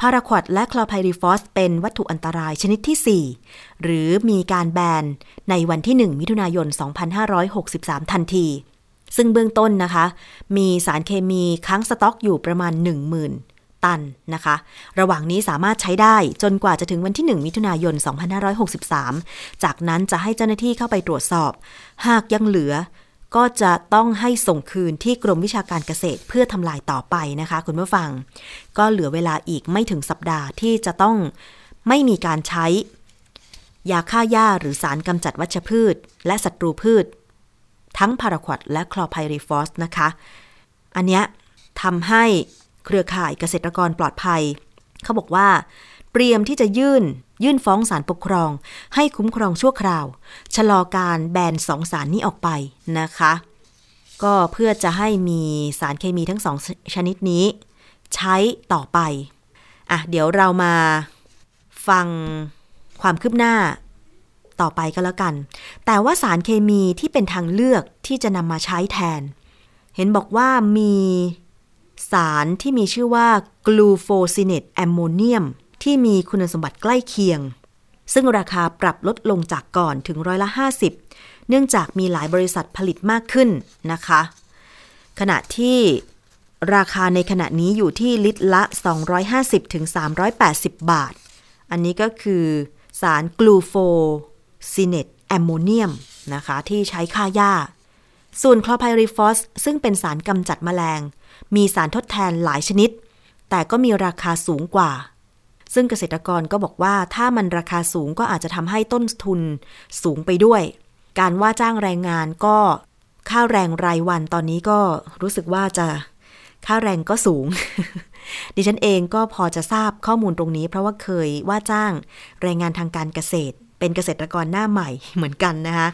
พาราควอดและคลอไพริฟอสเป็นวัตถุอันตรายชนิดที่ 4 หรือมีการแบนในวันที่ 1 มิถุนายน 2563 ทันที ซึ่งเบื้องต้นนะคะ มีสารเคมีค้างสต็อกอยู่ประมาณ 10,000 ตันนะคะ ระหว่างนี้สามารถใช้ได้จนกว่าจะถึงวันที่ 1 มิถุนายน 2563 จากนั้นจะให้เจ้าหน้าที่เข้าไปตรวจสอบ หากยังเหลือ ก็จะต้องให้ส่งคืนที่กรมวิชาการเกษตรเพื่อทำลายต่อไปนะคะ คุณผู้ฟัง ก็เหลือเวลาอีกไม่ถึงสัปดาห์ที่จะต้องไม่มีการใช้ ยาฆ่าหญ้าหรือสารกำจัดวัชพืช และศัตรูพืช ทั้งพาราควดและคลอไพริฟอสนะคะ อันเนี้ยทำให้เครือข่ายเกษตรกรปลอดภัย เขาบอกว่า เตรียมที่จะยื่น ยื่นฟ้องศาลปกครอง ให้คุ้มครองชั่วคราว ชะลอการแบนสองสารนี้ออกไปนะคะ ก็เพื่อจะให้มีสารเคมีทั้งสองชนิดนี้ ใช้ต่อไป อะ เดี๋ยวเรามาฟังความคืบหน้าต่อไปก็แล้วกัน แต่ว่าสารเคมีที่เป็นทางเลือกที่จะนำมาใช้แทน เห็นบอกว่ามีสารที่มีชื่อว่ากลูโฟซินเนตแอมโมเนียม ที่มีคุณสมบัติใกล้เคียง ซึ่งราคาปรับลดลงจากก่อนถึงร้อยละ 50 เนื่องจากมีหลายบริษัทผลิตมากขึ้นนะคะ ขณะที่ราคาในขณะนี้อยู่ที่ลิตรละ 250ถึง380 บาท อันนี้ก็คือสารกลูโฟซินเนตแอมโมเนียมนะคะ ที่ใช้ฆ่าหญ้า ส่วนคลอร์ไพริฟอสซึ่งเป็นสารกำจัดแมลง มีสารทดแทนหลายชนิด แต่ก็มีราคาสูงกว่า ซึ่งเกษตรกรก็บอกว่าถ้ามันราคาสูงก็อาจจะทำให้ต้นทุนสูงไปด้วย การว่าจ้างแรงงานก็ค่าแรงรายวันตอนนี้ก็รู้สึกว่าจะค่าแรงก็สูง ดิฉันเองก็พอจะทราบข้อมูลตรงนี้ เพราะว่าเคยว่าจ้างแรงงานทางการเกษตร เป็นเกษตรกรหน้าใหม่เหมือนกันนะคะ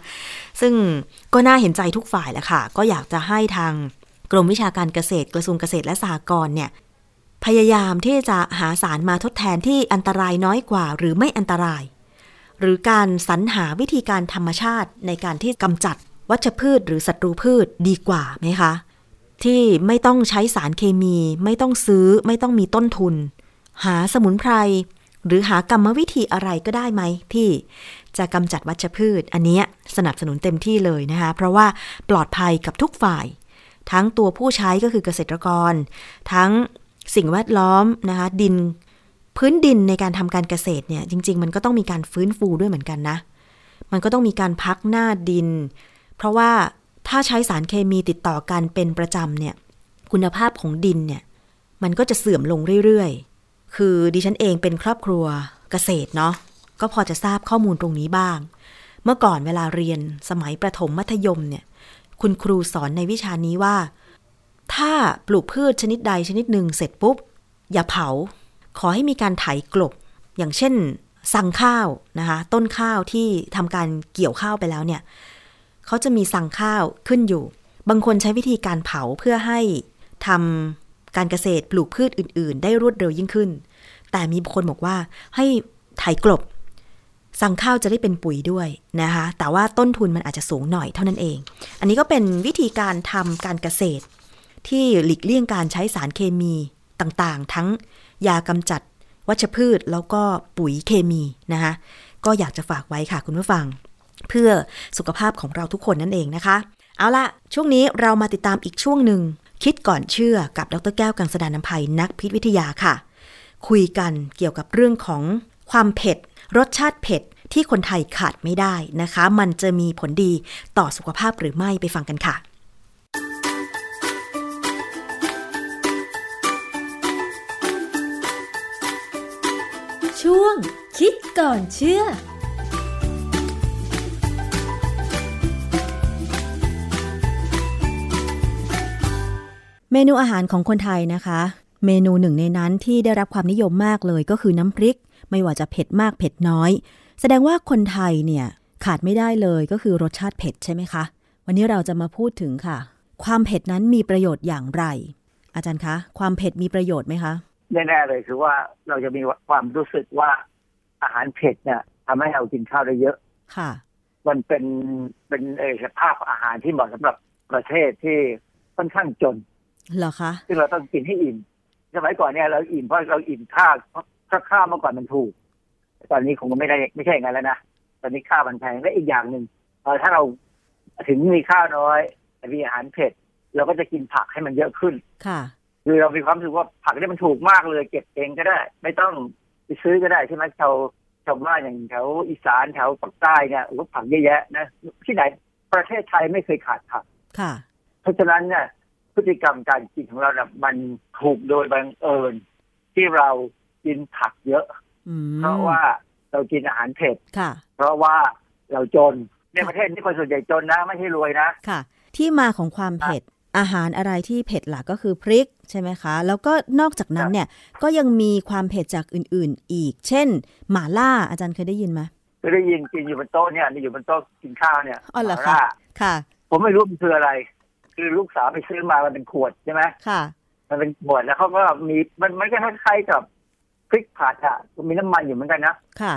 ซึ่งก็น่าเห็นใจทุกฝ่ายแหละค่ะ ก็อยากจะให้ทางกรมวิชาการเกษตรกระทรวงเกษตรและสหกรณ์เนี่ย พยายามที่จะหาสารมาทดแทนที่อันตรายน้อยกว่าหรือไม่อันตราย หรือการสรรหาวิธีการธรรมชาติในการที่กำจัดวัชพืชหรือศัตรูพืชดีกว่าไหมคะ ที่ไม่ต้องใช้สารเคมี ไม่ต้องซื้อ ไม่ต้องมีต้นทุน หาสมุนไพร หรือหากรรมวิธีอะไรก็ได้ไหมที่จะกำจัดวัชพืช อันนี้สนับสนุนเต็มที่เลยนะคะ เพราะว่าปลอดภัยกับทุกฝ่าย ทั้งตัวผู้ใช้ก็คือเกษตรกร ทั้ง สิ่งแวดล้อมนะคะ ดินพื้นดินในการทำการเกษตรเนี่ยจริง ๆ มันก็ต้องมีการฟื้นฟูด้วยเหมือนกันนะ มันก็ต้องมีการพักหน้าดิน เพราะว่าถ้าใช้สารเคมีติดต่อกันเป็นประจำเนี่ยคุณภาพของดินเนี่ยมันก็จะเสื่อมลงเรื่อยๆ คือดิฉันเองเป็นครอบครัวเกษตรเนาะก็พอจะทราบข้อมูลตรงนี้บ้าง เมื่อก่อนเวลาเรียนสมัยประถมมัธยมเนี่ยคุณครูสอนในวิชานี้ว่า ถ้าปลูกพืชชนิดใดชนิดหนึ่งเสร็จปุ๊บ อย่าเผา ขอให้มีการไถกลบ อย่างเช่น สั่งข้าวนะคะต้นข้าวที่ทำการเกี่ยวข้าวไปแล้วเนี่ยเขาจะมีสั่งข้าวขึ้นอยู่ บางคนใช้วิธีการเผาเพื่อให้ทำการเกษตรปลูกพืชอื่น ๆ ได้รวดเร็วยิ่งขึ้น แต่มีคนบอกว่าให้ไถกลบสั่งข้าวจะได้เป็นปุ๋ยด้วยนะคะ แต่ว่าต้นทุนมันอาจจะสูงหน่อยเท่านั้นเอง อันนี้ก็เป็นวิธีการทำการเกษตร ที่หลีกเลี่ยงการใช้สารเคมีต่างๆ ทั้งยากำจัดวัชพืชแล้วก็ปุ๋ยเคมีนะคะก็อยากจะฝากไว้ค่ะคุณผู้ฟัง เพื่อสุขภาพของเราทุกคนนั่นเองนะคะ เอาละช่วงนี้เรามาติดตามอีกช่วงหนึ่ง คิดก่อนเชื่อกับดรแก้วกังสดานนภัยนักพิษวิทยาค่ะ คุยกันเกี่ยวกับเรื่องของความเผ็ด รสชาติเผ็ดที่คนไทยขาดไม่ได้นะคะ มันจะมีผลดีต่อสุขภาพหรือไม่ไปฟังกันค่ะ ช่วง คิดก่อนเชื่อเมนูอาหารของคนไทยนะคะ เมนูหนึ่งในนั้นที่ได้รับความนิยมมากเลยก็คือน้ำพริก ไม่ว่าจะเผ็ดมากเผ็ดน้อย แสดงว่าคนไทยเนี่ยขาดไม่ได้เลยก็คือรสชาติเผ็ดใช่ไหมคะ วันนี้เราจะมาพูดถึงค่ะ ความเผ็ดนั้นมีประโยชน์อย่างไร อาจารย์คะ ความเผ็ดมีประโยชน์ไหมคะ แน่ๆเลยคือว่าเราจะมีความรู้สึกว่าอาหารเผ็ดเนี่ยทำให้เรากินข้าวได้เยอะ ค่ะ มันเป็นเป็นเอกภาพอาหารที่เหมาะสำหรับประเทศที่ค่อนข้างจนเหรอคะซึ่งเราต้องกินให้อิ่มสมัยก่อนเนี่ยเราอิ่มเพราะเราอิ่มข้าวเพราะถ้าข้าวเมื่อก่อนมันถูกแต่ตอนนี้คงไม่ได้ไม่ใช่อย่างนั้นแล้วนะตอนนี้ข้าวมันแพงและอีกอย่างหนึ่งเออถ้าเราถึงมีข้าวน้อยแต่มีอาหารเผ็ดเราก็จะกินผักให้มันเยอะขึ้น ค่ะ คือเรามีความรู้สึกว่าผักเนี่ยมันถูกมากเลยเก็บเองก็ได้ ไม่ต้องไปซื้อก็ได้ใช่ไหมชาวชาวบ้านอย่างแถวอีสานแถวภาคใต้เนี่ยโอ้โหผักเยอะแยะนะที่ไหนประเทศไทยไม่เคยขาดผักค่ะ เพราะฉะนั้นเนี่ยพฤติกรรมการกินของเราเนี่ยมันถูกโดยบังเอิญที่เรากินผักเยอะอืมเพราะว่าเรากินอาหารเผ็ดค่ะ เพราะว่าเราจนในประเทศนี้คนส่วนใหญ่จนนะ ไม่ใช่รวยนะค่ะ ที่มาของความเผ็ด อาหารอะไรที่เผ็ดหลักก็คือพริกใช่ไหมคะ แล้วก็นอกจากนั้นเนี่ยก็ยังมีความเผ็ดจากอื่นๆ อีก เช่น หม่าล่าอาจารย์เคยได้ยินไหมก็ได้ยินกินอยู่บนโต๊ะเนี่ยนี่อยู่บนโต๊ะกินข้าวเนี่ยอ๋อเหรอหคะม่าล่าค่ะ ผมไม่รู้มันคืออะไร คือลูกสาวไปซื้อมามันเป็นขวดใช่ไหมค่ะ มันเป็นขวดแล้วเขาก็มีมันมันก็คล้ายๆกับพริกผัดอะมันมีน้ำมันอยู่เหมือนกันนะค่ะ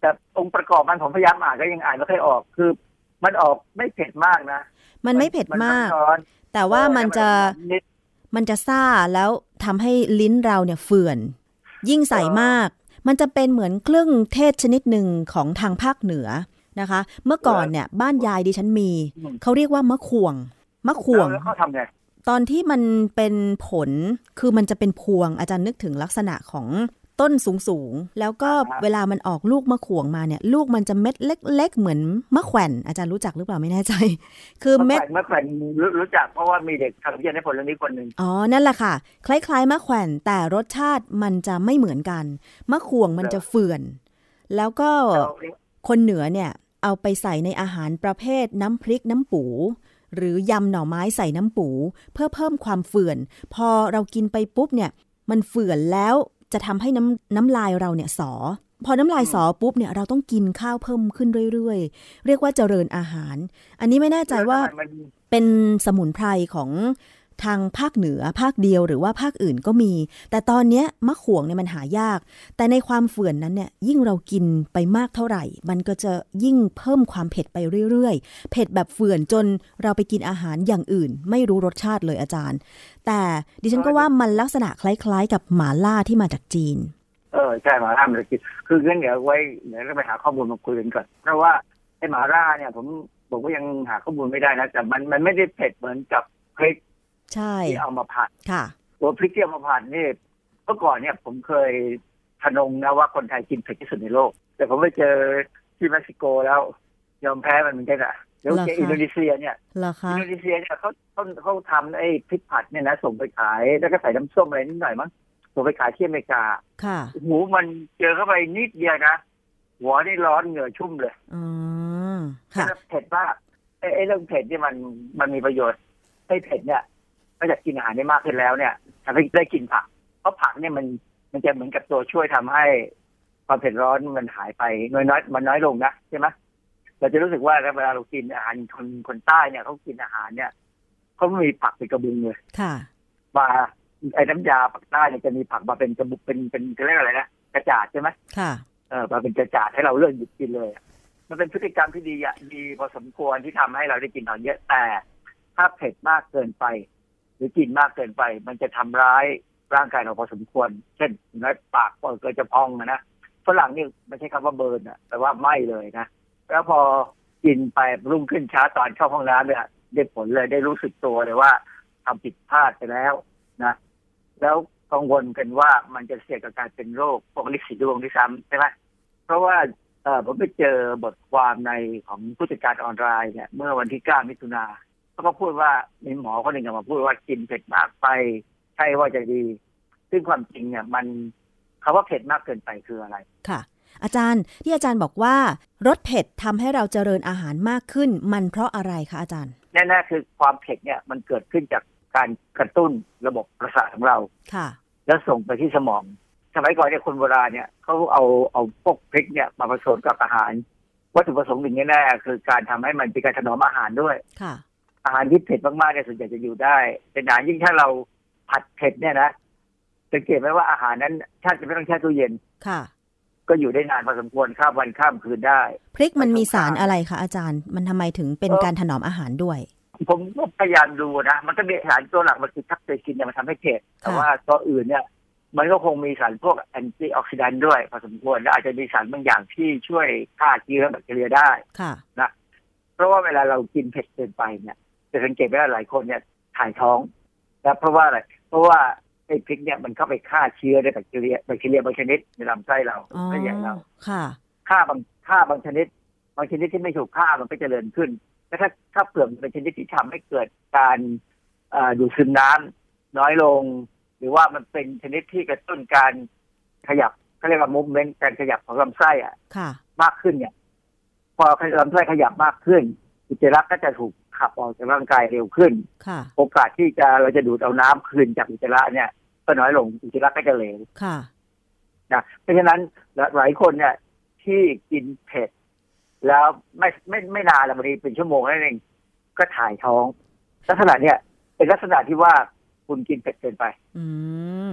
แต่องค์ประกอบมันผมพยายามอ่านก็ยังอ่านไม่ค่อยออกคือ มันออกไม่เผ็ดมากนะมันไม่เผ็ดมากร้อน แต่ว่ามันจะนิดมันจะซ่าแล้วทำให้ลิ้นเราเนี่ยเฟื่อน ยิ่งใส่มาก มันจะเป็นเหมือนเครื่องเทศชนิดหนึ่งของทางภาคเหนือนะคะ เมื่อก่อนเนี่ย บ้านยายดิฉันมี เขาเรียกว่ามะขวง มะขวงแล้วเขาทำไงตอนที่มันเป็นผลคือมันจะเป็นพวงอาจารย์นึกถึงลักษณะของ ต้นสูงๆแล้วก็เวลามันออกลูกมะขวงมาเนี่ย ลูกมันจะเม็ดเล็ก ๆ เหมือนมะแขวนอาจารย์รู้จักหรือเปล่าไม่แน่ใจ คือเม็ดเมื่อแขวนรู้รู้จักเพราะว่ามีเด็กทำวิทยาในผลเรื่องนี้คนหนึ่งอ๋อนั่นแหละค่ะ คล้าย ๆมะแขวนแต่รสชาติมันจะไม่เหมือนกันมะขวงมันจะเฟื่อน แล้วก็คนเหนือเนี่ย เอาไปใส่ในอาหารประเภทน้ำพริกน้ำปูหรือยำหน่อไม้ใส่น้ำปู เพื่อเพิ่มความเฟื่อน พอเรากินไปปุ๊บเนี่ย มันเฟื่อนแล้ว จะทำให้น้ำน้ำลายเราเนี่ยสอ พอน้ำลายสอปุ๊บเนี่ยเราต้องกินข้าวเพิ่มขึ้นเรื่อยๆ เรียกว่าเจริญอาหาร อันนี้ไม่แน่ใจว่ามันเป็นสมุนไพรของ ทางภาคเหนือภาคเดียวหรือว่าภาคอื่นก็มี แต่ตอนนี้มะขวงเนี่ยมันหายาก แต่ในความเฟื่อนนั้นเนี่ยยิ่งเรากินไปมากเท่าไหร่ มันก็จะยิ่งเพิ่มความเผ็ดไปเรื่อยๆ เผ็ดแบบเฟื่อนจนเราไปกินอาหารอย่างอื่น ไม่รู้รสชาติเลยอาจารย์ แต่ดิฉันก็ว่ามันลักษณะคล้ายๆ กับหมาล่าที่มาจากจีน เออใช่หมาล่ามันจะกินคืองั้นเดี๋ยวไว้เดี๋ยวเราไปหาข้อมูลมาคุยกันก่อนเพราะว่าไอ้หมาล่าเนี่ยผมผมก็ยังหาข้อมูลไม่ได้นะแต่มันมันไม่ได้เผ็ดเหมือนกับพริก ใช่ที่เอามาผัดค่ะตัวพริกที่เอามาผัดนี่เมื่อก่อนเนี่ยผมเคยทะนงนะว่าคนไทยกินเผ็ดที่สุดในโลก แต่ผมไปเจอที่เม็กซิโกแล้ว ยอมแพ้มันเหมือนกันอะเดี๋ยวเหรอเจอคะอินโดนีเซียเนี่ยเหรอคะอินโดนีเซียเนี่ยเขาเขาเขาทำไอ้พริกผัดเนี่ยนะส่งไปขายแล้วก็ใส่น้ำส้มอะไรนิดหน่อยมั้งส่งไปขายที่อเมริกา ค่ะหมูมันเจอเข้าไปนิดเดียวนะหัวนี่ร้อนเหงื่อชุ่มเลยอ๋อค่ะแล้วเผ็ดมากไอ้ไอ้เรื่องเผ็ดเนี่ยมันมันมีประโยชน์ไอ้เผ็ดเนี่ยน อกจากกินอาหารได้มากขึ้นแล้วเนี่ยทำให้ได้กินผัก เพราะผักเนี่ยมันมันจะเหมือนกับตัวช่วยทำให้ความเผ็ดร้อนมันหายไปน้อยน้อยมันน้อยลงนะใช่ไหมเราจะรู้สึกว่าเวลาเรากินอาหารคนคนใต้เนี่ยเขากินอาหารเนี่ยเขาไม่มีผักเป็นกระบุงเลยค่ะมาไอ้น้ำยาปักใต้เนี่ยจะมีผักมาเป็นกระบุกเป็นเป็นเขาเรียกอะไรนะกระจาดใช่ไหมค่ะเออมาเป็นกระจาดให้เราเลือกหยิบกินเลยอะมันเป็นพฤติกรรมที่ดีอะดีพอสมควรที่ทำให้เราได้กินของเยอะแต่ถ้าเผ็ดมากเกินไป หรือกินมากเกินไป มันจะทำร้ายร่างกายเราพอสมควร เช่นน้อยปากเปิดเกิดจะพองอะนะฝรั่งนี่ไม่ใช่คำว่าเบิร์นอะแต่ว่าไหม้เลยนะแล้วพอกินไปรุ่งขึ้นช้าตอนเข้าห้องน้ำเนี่ยได้ผลเลยได้รู้สึกตัวเลยว่าทำผิดพลาดไปแล้วนะ แล้วกังวลกันว่ามันจะเสี่ยงกับการเป็นโรคพวกลิสีดวงที่ซ้ำใช่ไหมเพราะว่าเออผมไปเจอบทความในของผู้จัดการออนไลน์เนี่ยเมื่อวันที่ 9 มิถุนา เขาก็พูดว่ามีหมอคนหนึ่งออกมาพูดว่ากินเผ็ดมากไป ใช่ว่าจะดี ซึ่งความจริงเนี่ยมันคาว่าเผ็ดมากเกินไปคืออะไร ค่ะ อาจารย์ที่อาจารย์บอกว่ารสเผ็ดทำให้เราเจริญอาหารมากขึ้น มันเพราะอะไรคะอาจารย์ แน่ๆคือความเผ็ดเนี่ยมันเกิดขึ้นจากการกระตุ้นระบบประสาทของเราค่ะ แล้วส่งไปที่สมอง สมัยก่อนเนี่ยคนโบราณเนี่ยเขาเอาเอาพวกพริกเนี่ยมาผสมกับอาหาร วัตถุประสงค์หนึ่งแน่ๆคือการทำให้มันเป็นการถนอมอาหารด้วยค่ะ อาหารที่เผ็ดมากๆเนี่ยส่วนใหญ่จะอยู่ได้ แต่นานยิ่งถ้าเราผัดเผ็ดเนี่ยนะสังเกตไหมว่าอาหารนั้นถ้าจะไม่ต้องแช่ตู้เย็นค่ะ ก็อยู่ได้นานพอสมควรข้ามวันข้ามคืนได้ พริกมันมีไม่ต้องสารการอะไรคะอาจารย์ มันทำไมถึงเป็นเอ่อการถนอมอาหารด้วย ผมก็พยายามดูนะมันก็มีสารตัวหลักมันคือทักเซคินเนี่ยมันทำให้เผ็ดแต่ค่ะว่าตัวอื่นเนี่ยมันก็คงมีสารพวกแอนตี้ออกซิแดนต์ด้วยพอสมควรและอาจจะมีสารบางอย่างที่ช่วยฆ่าเชื้อแบคทีเรียได้ค่ะเพราะว่าเวลาเรากินเผ็ดเกินไปเนี่ย จะสังเกตว่าหลายคนเนี่ยถ่ายท้องนะเพราะว่าอะไรเพราะว่าไอ้พริกเนี่ยมันเข้าไปฆ่าเชื้อในแบคทีเรียแบคทีเรียบางชนิดในลำไส้เราอ๋อไส้ใหญ่เราค่ะฆ่าบางฆ่าบางชนิด บางชนิดที่ไม่ถูกฆ่ามันก็จเจริญขึ้นแต่ถ้าถ้าเปลือกมันเป็นชนิดที่ทำให้เกิดการเอ่อดูดซึมน้ำน้อยลง หรือว่ามันเป็นชนิดที่กระตุ้นการขยับเขาเรียกว่ามุมเมนต์การขยับของลำไส้อะค่ะมากขึ้นเนี่ย พอลำไส้ขยับมากขึ้นอุจจาระก็จะถูก ขับออกจากร่างกายเร็วขึ้น ค่ะ โอกาสที่จะเราจะดูดเอาน้ำคืนจากอุจจาระเนี่ย ก็น้อยลงอุจจาระก็จะเหลวค่ะนะเพราะฉะนั้นหลายคนเนี่ย ที่กินเผ็ดแล้วไม่ไม่ไม่นานละบางทีเป็นชั่วโมงนั่นเองก็ถ่ายท้อง ลักษณะเนี่ย เป็นลักษณะที่ว่าคุณกินเผ็ดเกินไป อืม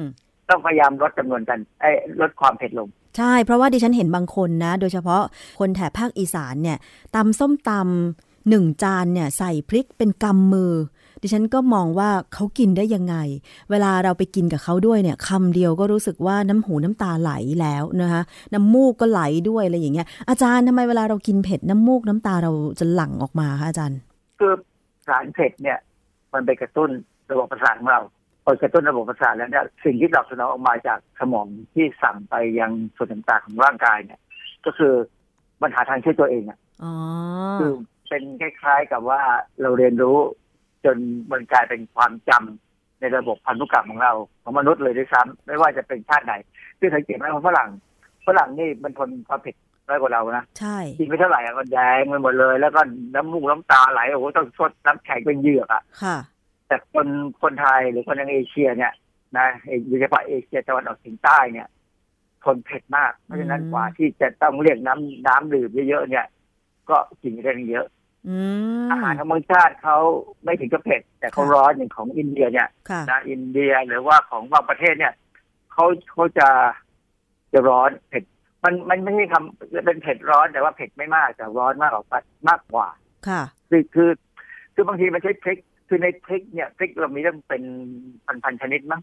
ต้องพยายามลดจำนวนกันไอ้ลดความเผ็ดลงใช่ เพราะว่าดิฉันเห็นบางคนนะ โดยเฉพาะคนแถบภาคอีสานเนี่ยตำส้มตำ หนึ่งจานเนี่ยใส่พริกเป็นกำมือ ดิฉันก็มองว่าเขากินได้ยังไง เวลาเราไปกินกับเขาด้วยเนี่ยคำเดียวก็รู้สึกว่าน้ำหูน้ำตาไหลแล้วนะคะน้ำมูกก็ไหลด้วยอะไรอย่างเงี้ยอาจารย์ทำไมเวลาเรากินเผ็ดน้ำมูกน้ำตาเราจะหลั่งออกมาคะอาจารย์คือสารเผ็ดเนี่ย มันไปกระตุ้นระบบประสาทของเราพอกระตุ้นระบบประสาทแล้วเนี่ยสิ่งที่ตอบสนองออกมาจากสมองที่สั่งไปยังส่วนต่างๆของร่างกายเนี่ย ก็คือมันหาทางช่วยตัวเองอะอ๋อคือ เป็นคล้าย ๆ กับว่าเราเรียนรู้จนมันกลายเป็นความจำในระบบพันธุกรรมของเราของมนุษย์เลยด้วยซ้ำไม่ว่าจะเป็นชาติไหนคือสังเกตไหมว่าฝรั่งฝรั่งนี่มันทนความเผ็ดน้อยกว่าเรานะใช่กินไปเท่าไหร่อะก็แดงไปหมดเลย แล้วก็น้ำมูกน้ำตาไหลโอ้โหต้องชดน้ำแข็งเป็นเหยือกอะค่ะ แต่คนคนไทยหรือคนในเอเชียเนี่ยนะโดยเฉพาะเอเชียตะวันออกเฉียงใต้เนี่ยทนเผ็ดมากเพราะฉะนั้นอืมกว่าที่จะต้องเรียกน้ำน้ำดื่มเยอะๆเนี่ย ก็กินได้เยอะ อืมอาหารของบางชาติเขาไม่ถึงกับเผ็ด แต่เขาค่ะร้อนอย่างของอินเดียเนี่ยค่ะนะอินเดียหรือว่าของบางประเทศเนี่ยเขาเขาจะจะร้อนเผ็ด มันมันไม่ใช่คำเป็นเผ็ดร้อนแต่ว่าเผ็ดไม่มากแต่ร้อนมากกว่ามากกว่า ค่ะคือคือคือบางทีมันใช้พริกคือในพริกเนี่ยพริกเรามีตั้งเป็นพันๆชนิดมั้ง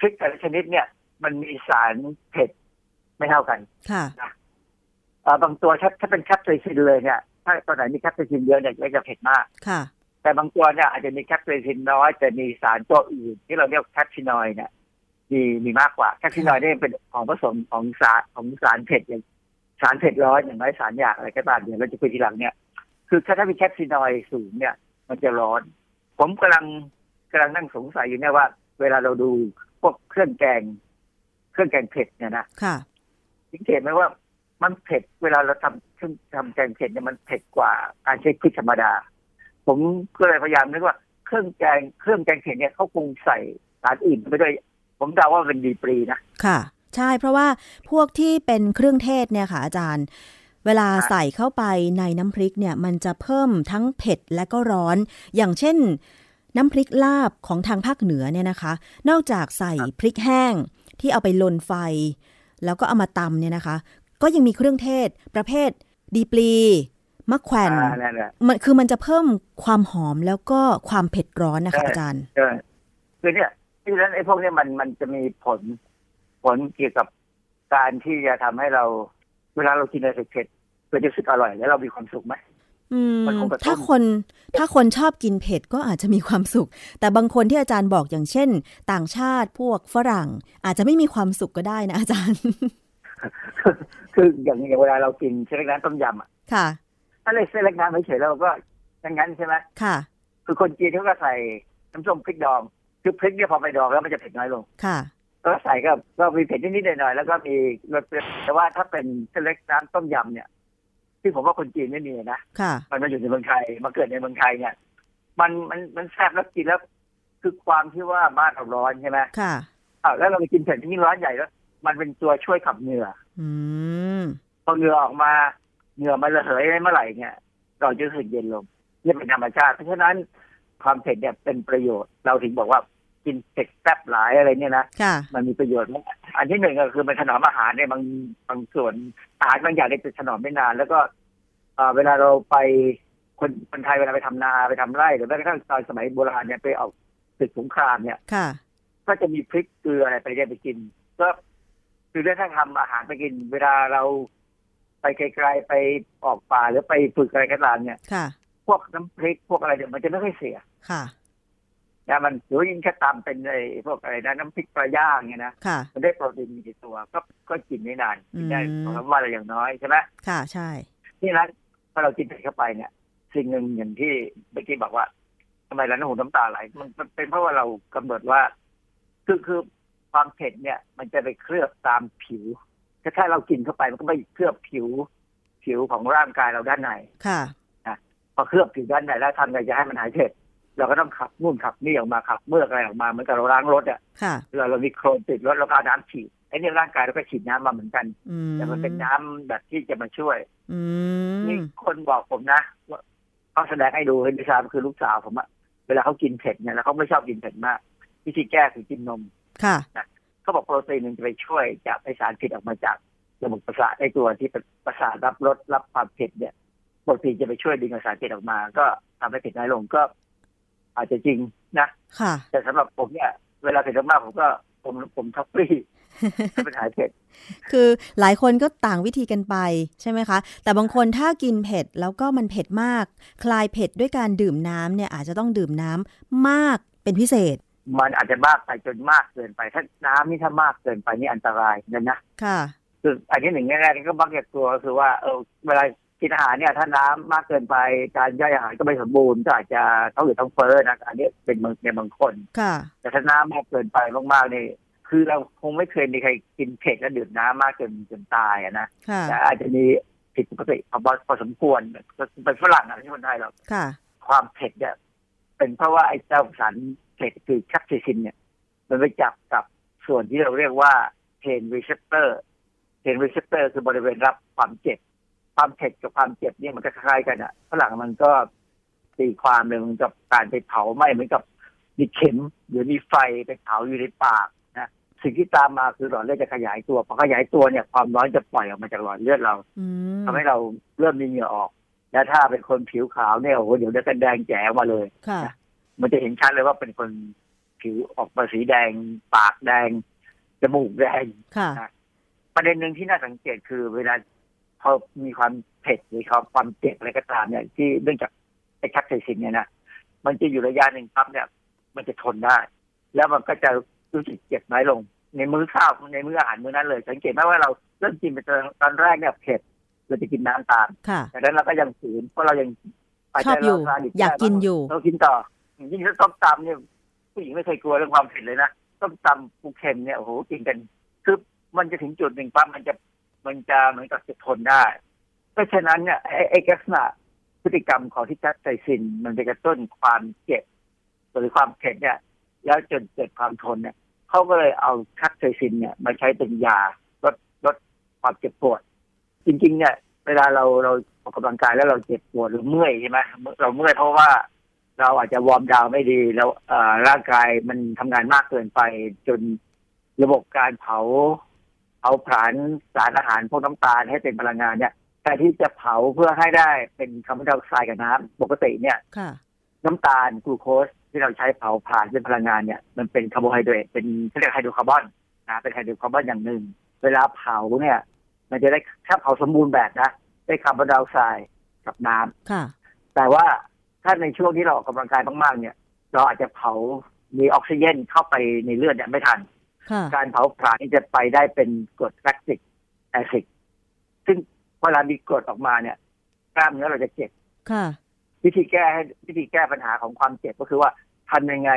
พริกแต่ละชนิดเนี่ย มันมีสารเผ็ดไม่เท่ากัน ค่ะเอ่อบางตัวถ้าถ้าเป็นแคปไซซินเลยเนี่ย ถ้าตัวไหนมีแคปไซซินเยอะเนี่ยก็จะเผ็ดมากค่ะ แต่บางตัวเนี่ยอาจจะมีแคปไซซินน้อยแต่มีสารตัวอื่น ที่เราเรียก capsinoid เนี่ยมีมีมากกว่าแคปซินอยด์เนี่ยเป็นของผสมของสารของสารเผ็ดอย่างสารเผ็ดร้อนอย่างไรสารหยากอะไรก็ตามเดี๋ยวเราจะคุยทีหลังเนี่ย คือถ้าถ้ามีแคปซินอยด์สูงเนี่ย มันจะร้อน ผมกำลังกำลังนั่งสงสัยอยู่เนี่ยว่า เวลาเราดูพวกเครื่องแกง เครื่องแกงเผ็ดเนี่ยนะค่ะสังเกตไหมว่า มันเผ็ดเวลาเราทำเครื่องทำแกงเผ็ดเนี่ยมันเผ็ดกว่าการใช้พริกธรรมดา ผมก็เลยพยายามนึกว่าเครื่องแกงเครื่องแกงเผ็ดเนี่ยเขาคงใส่สารอื่นไปด้วย ผมเดาว่าเป็นดีปรีนะค่ะ ใช่เพราะว่าพวกที่เป็นเครื่องเทศเนี่ยค่ะอาจารย์ เวลาใส่เข้าไปในน้ำพริกเนี่ย มันจะเพิ่มทั้งเผ็ดและก็ร้อน อย่างเช่น น้ำพริกลาบของทางภาคเหนือเนี่ยนะคะ นอกจากใส่พริกแห้งที่เอาไปลนไฟ แล้วก็เอามาตำเนี่ยนะคะ ก็ยังมีเครื่องเทศ ประเภท ดีปลีมะแขวนอ่านั่นแหละมันคือมันจะเพิ่มความหอมแล้วก็ความเผ็ดร้อนนะคะใช่อาจารย์เออคือเนี่ยที่นั้นไอ้พวกเนี้มันมันจะมีผลผลเกี่ยวกับการที่จะทำให้เรา เวลาเรากินอะไรเผ็ดๆเราจะรู้สึกอร่อยแล้วเรามีความสุขไหมอืมมันคงกระตุ้นถ้าคนถ้าคนชอบกินเผ็ดก็อาจจะมีความสุข แต่บางคนที่อาจารย์บอกอย่างเช่น ต่างชาติพวกฝรั่ง อาจจะไม่มีความสุขก็ได้นะอาจารย์คืออย่างอย่างเวลาเรากินเส้นเล็กน้ำต้มยำอะค่ะ ถ้าเล็กเส้นเล็กน้ำเฉยๆเราก็อย่างนั้นใช่ไหมค่ะ คือคนจีนเขาก็ใส่น้ำส้มพริกดองคือพริกเนี่ยพอไปดองแล้วมันจะเผ็ดน้อยลงค่ะก็ใส่ก็ก็มีเผ็ดนิดๆหน่อยๆแล้วก็มีรสเปรี้ยวแต่ว่าถ้าเป็นเส้นเล็กน้ำต้มยำเนี่ยที่ผมว่าคนจีนไม่มีนะค่ะ มันมาอยู่ในเมืองไทยมาเกิดในเมืองไทยเนี่ยมันมันมันแซ่บแล้วกินแล้ว คือความที่ว่าบ้านเราร้อนใช่ไหมค่ะอ้าวแล้วเราไปกินเผ็ดยิ่งร้อนใหญ่แล้ว มันเป็นตัวช่วยขับเหงื่ออืมพอเหงื่อออกมาเหงื่อมันระเหยเมื่อไหร่เนี่ยเราจะรู้สึกเย็นลงนี่เป็นธรรมชาติ เพราะฉะนั้นความเผ็ดเนี่ยเป็นประโยชน์ เราถึงบอกว่ากินเผ็ดแซ่บหลายอะไรเนี่ยนะค่ะมันมีประโยชน์มากอันที่หนึ่งก็คือมันถนอมอาหารเนี่ยบางบางส่วนอาหารบางอย่างเนี่ยจะถนอมไม่นาน แล้วก็เอ่อเวลาเราไปคนคนไทยเวลาไปทำนาไปทำไร่หรือแม้กระทั่งตอนสมัยโบราณเนี่ยไปออกศึกสงครามเนี่ยค่ะก็จะมีพริกเกลืออะไรไปเนี่ยไปกิน ก็ คือถ้าทำอาหารไปกิน เวลาเราไปไกลๆไปออกป่าหรือไปฝึกอะไรก็ตามเนี่ยค่ะ พวกน้ำพริกพวกอะไรเนี่ยมันจะไม่ค่อยเสีย ค่ะนะมันหรือว่ายิ่งแค่ตำเป็นไอ้พวกอะไรนะน้ำพริกปลาย่างเนี่ยนะค่ะมันได้โปรตีนมีในตัว ก็ก็กินได้นานกินได้อืมสองสามวันอะไรอย่างน้อยใช่ไหมค่ะใช่นี่นะพอเรากินเผ็ดเข้าไปเนี่ย สิ่งหนึ่งอย่างที่เมื่อกี้บอกว่าทำไมเราน้ำหูน้ำตาไหลมันมันเป็นเพราะว่าเรากำหนดว่า คือคือ ความเผ็ดเนี่ย มันจะไปเคลือบตามผิวถ้าถ้าเรากินเข้าไปมันก็ไปเคลือบผิว ผิวของร่างกายเราด้านในค่ะพอเคลือบผิวด้านในแล้วทำไงจะให้มันหายเผ็ดเราก็ต้องขับนู่นขับนี่ออกมาขับเมือกอะไรออกมาเหมือนกับเราล้างรถอะค่ะเวลาเรามีโครนติดรถเราก็เอาน้ำฉีดไอ้เนี่ยร่างกายเราก็ฉีดน้ำมาเหมือนกันอืมแต่มันเป็นน้ำแบบที่จะมาช่วยอืนี่มคนบอกผมนะว่าเขาแสดงให้ดูให้ดิฉันคือลูกสาวผมอะเวลาเขากินเผ็ดเนี่ยแล้วเขาไม่ชอบกินเผ็ดมากวิธีแก้คือกินนม ค่ะเขาบอกโปรตีนมันจะไปช่วยจับไอสารพิษออกมาจากระบบประสาทไอตัวที่เป็นประสาทรับรสรับความเผ็ดเนี่ยโปรตีนจะไปช่วยดึงไอสารพิษออกมา ก็ทำให้เผ็ดน้อยลงก็ อาจจะจริงนะค่ะ แต่สำหรับผมเนี่ย เวลาเผ็ดมากๆผมก็ผมผมท็อปปี้ให้เป็นหายเผ็ด คือหลายคนก็ต่างวิธีกันไปใช่ไหมคะ แต่บางคนถ้ากินเผ็ดแล้วก็มันเผ็ดมาก คลายเผ็ดด้วยการดื่มน้ำเนี่ยอาจจะต้องดื่มน้ำมากเป็นพิเศษ มันอาจจะมากไปจนมากเกินไปถ้าน้ำนี่ถ้ามากเกินไปนี่อันตรายนะนะค่ะคืออันที่หนึ่งแรกๆก็มักจะกลัวก็คือว่าเออเวลากินอาหารเนี่ยถ้าน้ำมากเกินไปการย่อยอาหารก็ไม่สมบูรณ์ก็อาจจะท้องอืดท้องเฟ้อนะอันนี้เป็นบางในบางคนค่ะ แต่ถ้าน้ำมากเกินไปมากๆนี่คือเราคงไม่เคยมีใครกินเผ็ดแล้วดื่มน้ำมากจนจนตายอะนะค่ะแต่อาจจะมีผิดปกติพอพอสมควรก็เป็นฝรั่งอะไม่ใช่คนไทยหรอกค่ะความเผ็ดเนี่ยเป็นเพราะว่าไอ้เจ้าสาร เผ็ดคือแคปไซซินเนี่ย มันไปจับกับส่วนที่เราเรียกว่า pain receptor pain receptor คือบริเวณรับความเจ็บ ความเผ็ดกับความเจ็บเนี่ยมันก็คล้ายกันอะฝรั่งมันก็ตีความเลยเหมันกับการไปเผาไหม้เหมือนกับมีเข็มหรือมีไฟไปเผาอยู่ในปากนะสิ่งที่ตามมาคือหลอดเลือดจะขยายตัวพอขยายตัวเนี่ย ความร้อนจะปล่อยออกมาจากหลอดเลือดเราอืมทำให้เราเริ่มมีเหงื่อออก และถ้าเป็นคนผิวขาวเนี่ยโอ้โหเดี๋ยวจะกันแดงแจ๋วมาเลยค่ะ มันจะเห็นชัดเลยว่าเป็นคนผิวออกมาสีแดง ปากแดงจมูกแดงค่ะประเด็นหนึ่งที่น่าสังเกตคือ เวลาพอมีความเผ็ดหรือความความเจ็บอะไรก็ตามเนี่ยที่เนื่องจากไอ้แคปไซซินเนี่ยนะมันจะอยู่ระยะหนึ่งปั๊บเนี่ย มันจะทนได้ แล้วมันก็จะรู้สึกเจ็บน้อยลง ในมื้อข้าวในมื้ออาหารมื้อนั้นเลย สังเกตไหมว่าเราเริ่มกินไปตอนตอนแรกเนี่ยเผ็ดเราจะกินน้ำตามค่ะแต่นั้นเราก็ยังฝืนเพราะเรายังชอบอยู่ปัจจัเรอยากกินอยู่เรากินต่อ ยิ่งถ้าต้มตำเนี่ยผู้หญิงไม่เคยกลัวเรื่องความเผ็ดเลยนะต้มตำปูเค็มเนี่ยโอ้โหกินกัน คือมันจะถึงจุดหนึ่งปั๊บมันจะมันจะเหมือนกับจะทนได้ เพราะฉะนั้นเนี่ยไอ้ไอ้ลักษณะพฤติกรรมของที่จัดไซซิน มันจะกระตุ้นความเจ็บหรือความเผ็ดเนี่ย แล้วจนเกิดความทนเนี่ยเขาก็เลยเอาแคปไซซินเนี่ยมาใช้เป็นยาลดลดความเจ็บปวด จริง ๆ เนี่ย เวลาเราเราออกกำลังกายแล้วเราเจ็บปวดหรือเมื่อยใช่ไหมเราเมื่อยเพราะว่า เราอาจจะ warm down ไม่ดีแล้วเอ่อร่างกายมันทำงานมากเกินไป จนระบบการเผาเผาผลาญสารอาหารพวกน้ำตาลให้เป็นพลังงานเนี่ยแต่ที่จะเผาเพื่อให้ได้เป็นคาร์บอนไดออกไซด์กับน้ำปกติเนี่ยค่ะน้ำตาลกลูโคสที่เราใช้เผาผลาญเป็นพลังงานเนี่ยมันเป็นคาร์โบไฮเดรตเป็นเขาเรียกไฮโดรคาร์บอนนะเป็นไฮโดรคาร์บอนอย่างหนึ่ง เวลาเผาเนี่ย มันจะได้ถ้าเผาสมบูรณ์แบบนะ ได้คาร์บอนไดออกไซด์กับน้ำค่ะ แต่ว่า ถ้าในช่วงที่เราออกกำลังกายมากๆ เนี่ย เราอาจจะเผา มีออกซิเจนเข้าไปในเลือดเนี่ยไม่ทันค่ะการเผาผลาญนี่จะไปได้เป็นกรดแลคติกแอซิดซึ่งเวลามีกรดออกมาเนี่ย กล้ามเนื้อเราจะเจ็บค่ะวิธีแก้ให้วิธีแก้ปัญหาของความเจ็บก็คือว่าทำยังไง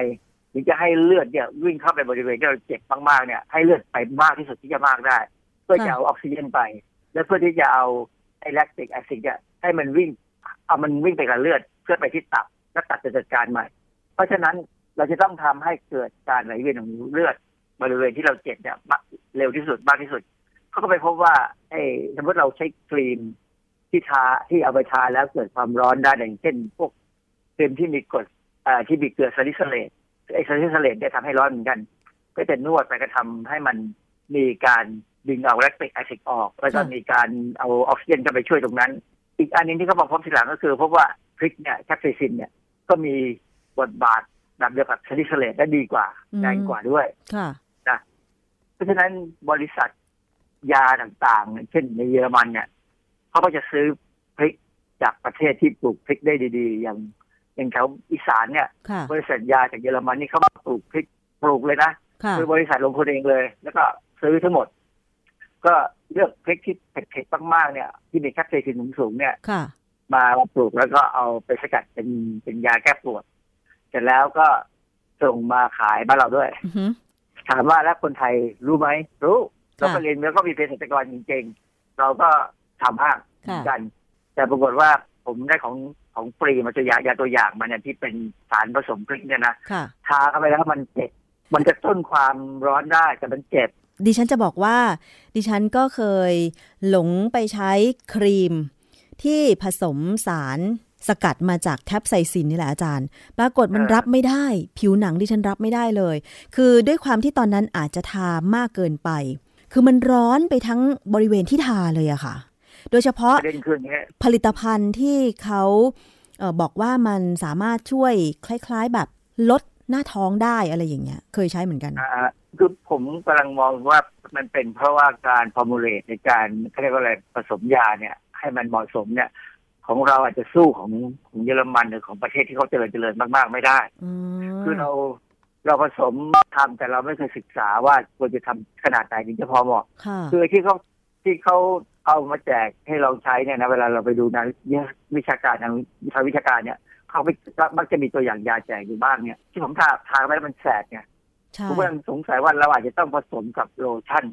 ถึงจะให้เลือดเนี่ยวิ่งเข้าไปบริเวณที่เราเจ็บมากๆเนี่ย ให้เลือดไปมากที่สุดที่จะมากได้ เพื่อจะเอาออกซิเจนไป และเพื่อที่จะเอาไอแลคติกแอซิดเนี่ยให้มันวิ่งเอามันวิ่งไปกับเลือด เพื่อไปที่ตับแล้วตับจะจัดการใหม่ เพราะฉะนั้นเราจะต้องทำให้เกิดการไหลเวียนของเลือดบริเวณที่เราเจ็บเนี่ยมากเร็วที่สุดมากที่สุดเขาก็ไปพบว่าไอ้สมมติเราใช้ครีมที่ทาที่เอาไปทาแล้วเกิดความร้อนได้อย่างเช่น พวกครีมที่มีกรดที่มีเกลือ salicylate ไอ้ salicylate เนี่ยทำให้ร้อนเหมือนกัน ก็จะนวดไปก็ทำให้มันมีการดึงเอา lactic acid ออกแล้วก็มีการเอาออกซิเจนเข้าไปช่วยตรงนั้น อีกอันนึงที่เขาบอกพบทีหลังก็คือพบว่า พริกเนี่ยแคปไซซินเนี่ยก็มีบทบาทแบบเดียวกับ salicylate ได้ดีกว่าอืมแรงกว่าด้วยค่ะเพราะฉะนั้นบริษัทยาต่างๆ เช่นในเยอรมันเนี่ยเขาก็จะซื้อพริกจากประเทศที่ปลูกพริกได้ดีๆ อย่างอย่างแถวอีสานเนี่ยค่ะบริษัทยาจากเยอรมันนี่เขามาปลูกพริกปลูกเลยนะค่ะคือบริษัทลงทุนเองเลย แล้วก็ซื้อทั้งหมด ก็เลือกพริกที่เผ็ดๆมากๆเนี่ย ที่มีแคปไซซินสูงๆเนี่ย ค่ะมาปลูกแล้วก็เอาไปสกัดเป็นเป็นยาแก้ปวด เสร็จแล้วก็ส่งมาขายบ้านเราด้วย อือหือ ถามว่าแล้วคนไทยรู้ไหมรู้เราค่ะไปเรียนแล้วก็มีเภสัชกรจริงๆ เราก็ทำห้างเหค่ะมือนกัน แต่ปรากฏว่าผมได้ของของฟรีมาตัวยายาตัวอย่างมาเนี่ยที่เป็นสารผสมพริกเนี่ยนะค่ะ ทาเข้าไปแล้วมันเจ็บมันจะต้นความร้อนได้แต่มันเจ็บ ดิฉันจะบอกว่า ดิฉันก็เคยหลงไปใช้ครีม ที่ผสมสารสกัดมาจากแคปไซซินนี่แหละอาจารย์ ปรากฏมันอ่ารัรับไม่ได้ ผิวหนังดิฉันรับไม่ได้เลย คือด้วยความที่ตอนนั้นอาจจะทามากเกินไป คือมันร้อนไปทั้งบริเวณที่ทาเลยอะค่ะ โดยเฉพาะประเด็นคืออย่างเงี้ยผลิตภัณฑ์ที่เขาเออบอกว่ามันสามารถช่วยคล้ายๆแบบลดหน้าท้องได้อะไรอย่างเงี้ย เคยใช้เหมือนกันอ่าคือผมกำลังมองว่ามันเป็นเพราะว่าการฟอร์มูลเลตในการเขาเรียกว่าอะไรผสมยาเนี่ย ให้มันเหมาะสมเนี่ย ของเราอาจจะสู้ของของเยอรมันหรือของประเทศที่เขาเจริญเจริญมาก ๆ ไม่ได้อืมคือเราเราผสมทำแต่เราไม่เคยศึกษาว่าควรจะทำขนาดไหนถึงจะพอเหมาะค่ะคือที่เขาที่เขาเอามาแจกให้เราใช้เนี่ยนะเวลาเราไปดูนะวิชาการทางทางวิชาการเนี่ยเขาไม่มักจะมีตัวอย่างยาแจกอยู่บ้างเนี่ย ที่ผมทาทาไปแล้วมันแสบเนี่ยใช่ผมก็ยังสงสัยว่าเราอาจจะต้องผสมกับโลชั่น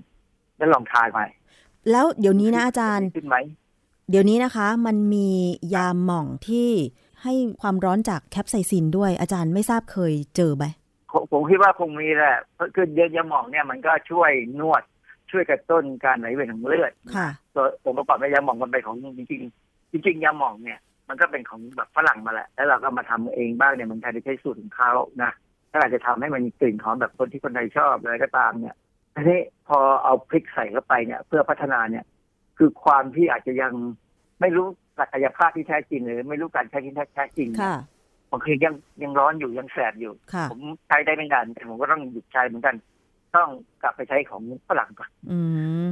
แล้วลองทาใหม่แล้วเดี๋ยวนี้นะอาจารย์ขึ้นไหม เดี๋ยวนี้นะคะมันมียาหม่องที่ให้ความร้อนจากแคปไซซินด้วยอาจารย์ไม่ทราบเคยเจอไหมผมผมคิดว่าคงมีแหละเพราะคือเยอะยาหมองเนี่ยมันก็ช่วยนวดช่วยกระตุ้นการไหลเวียนของเลือดค่ะตัวผมประกอบในยาหมองมันเป็นของจริงๆจริงๆยาหมองเนี่ย มันก็เป็นของแบบฝรั่งมาแหละแล้วเราก็มาทำเองบ้างเนี่ยมันไทยได้ใช้สูตรของเขานะถ้าอาจจะทำให้มันมีกลิ่นหอมแบบคนที่คนไทยชอบอะไรก็ตามเนี่ยทีนี้พอเอาพริกใส่เข้าไปเนี่ย เพื่อพัฒนาเนี่ย คือความที่อาจจะยังไม่รู้ศักยภาพที่แท้จริงหรือไม่รู้การใช้ที่แท้จริงเนี่ยค่ะบางทียังยังร้อนอยู่ยังแสบอยู่ค่ะผมใช้ได้ไม่นานแต่ผมก็ต้องหยุดใช้เหมือนกัน ต้องกลับไปใช้ของฝรั่งก่อนอืม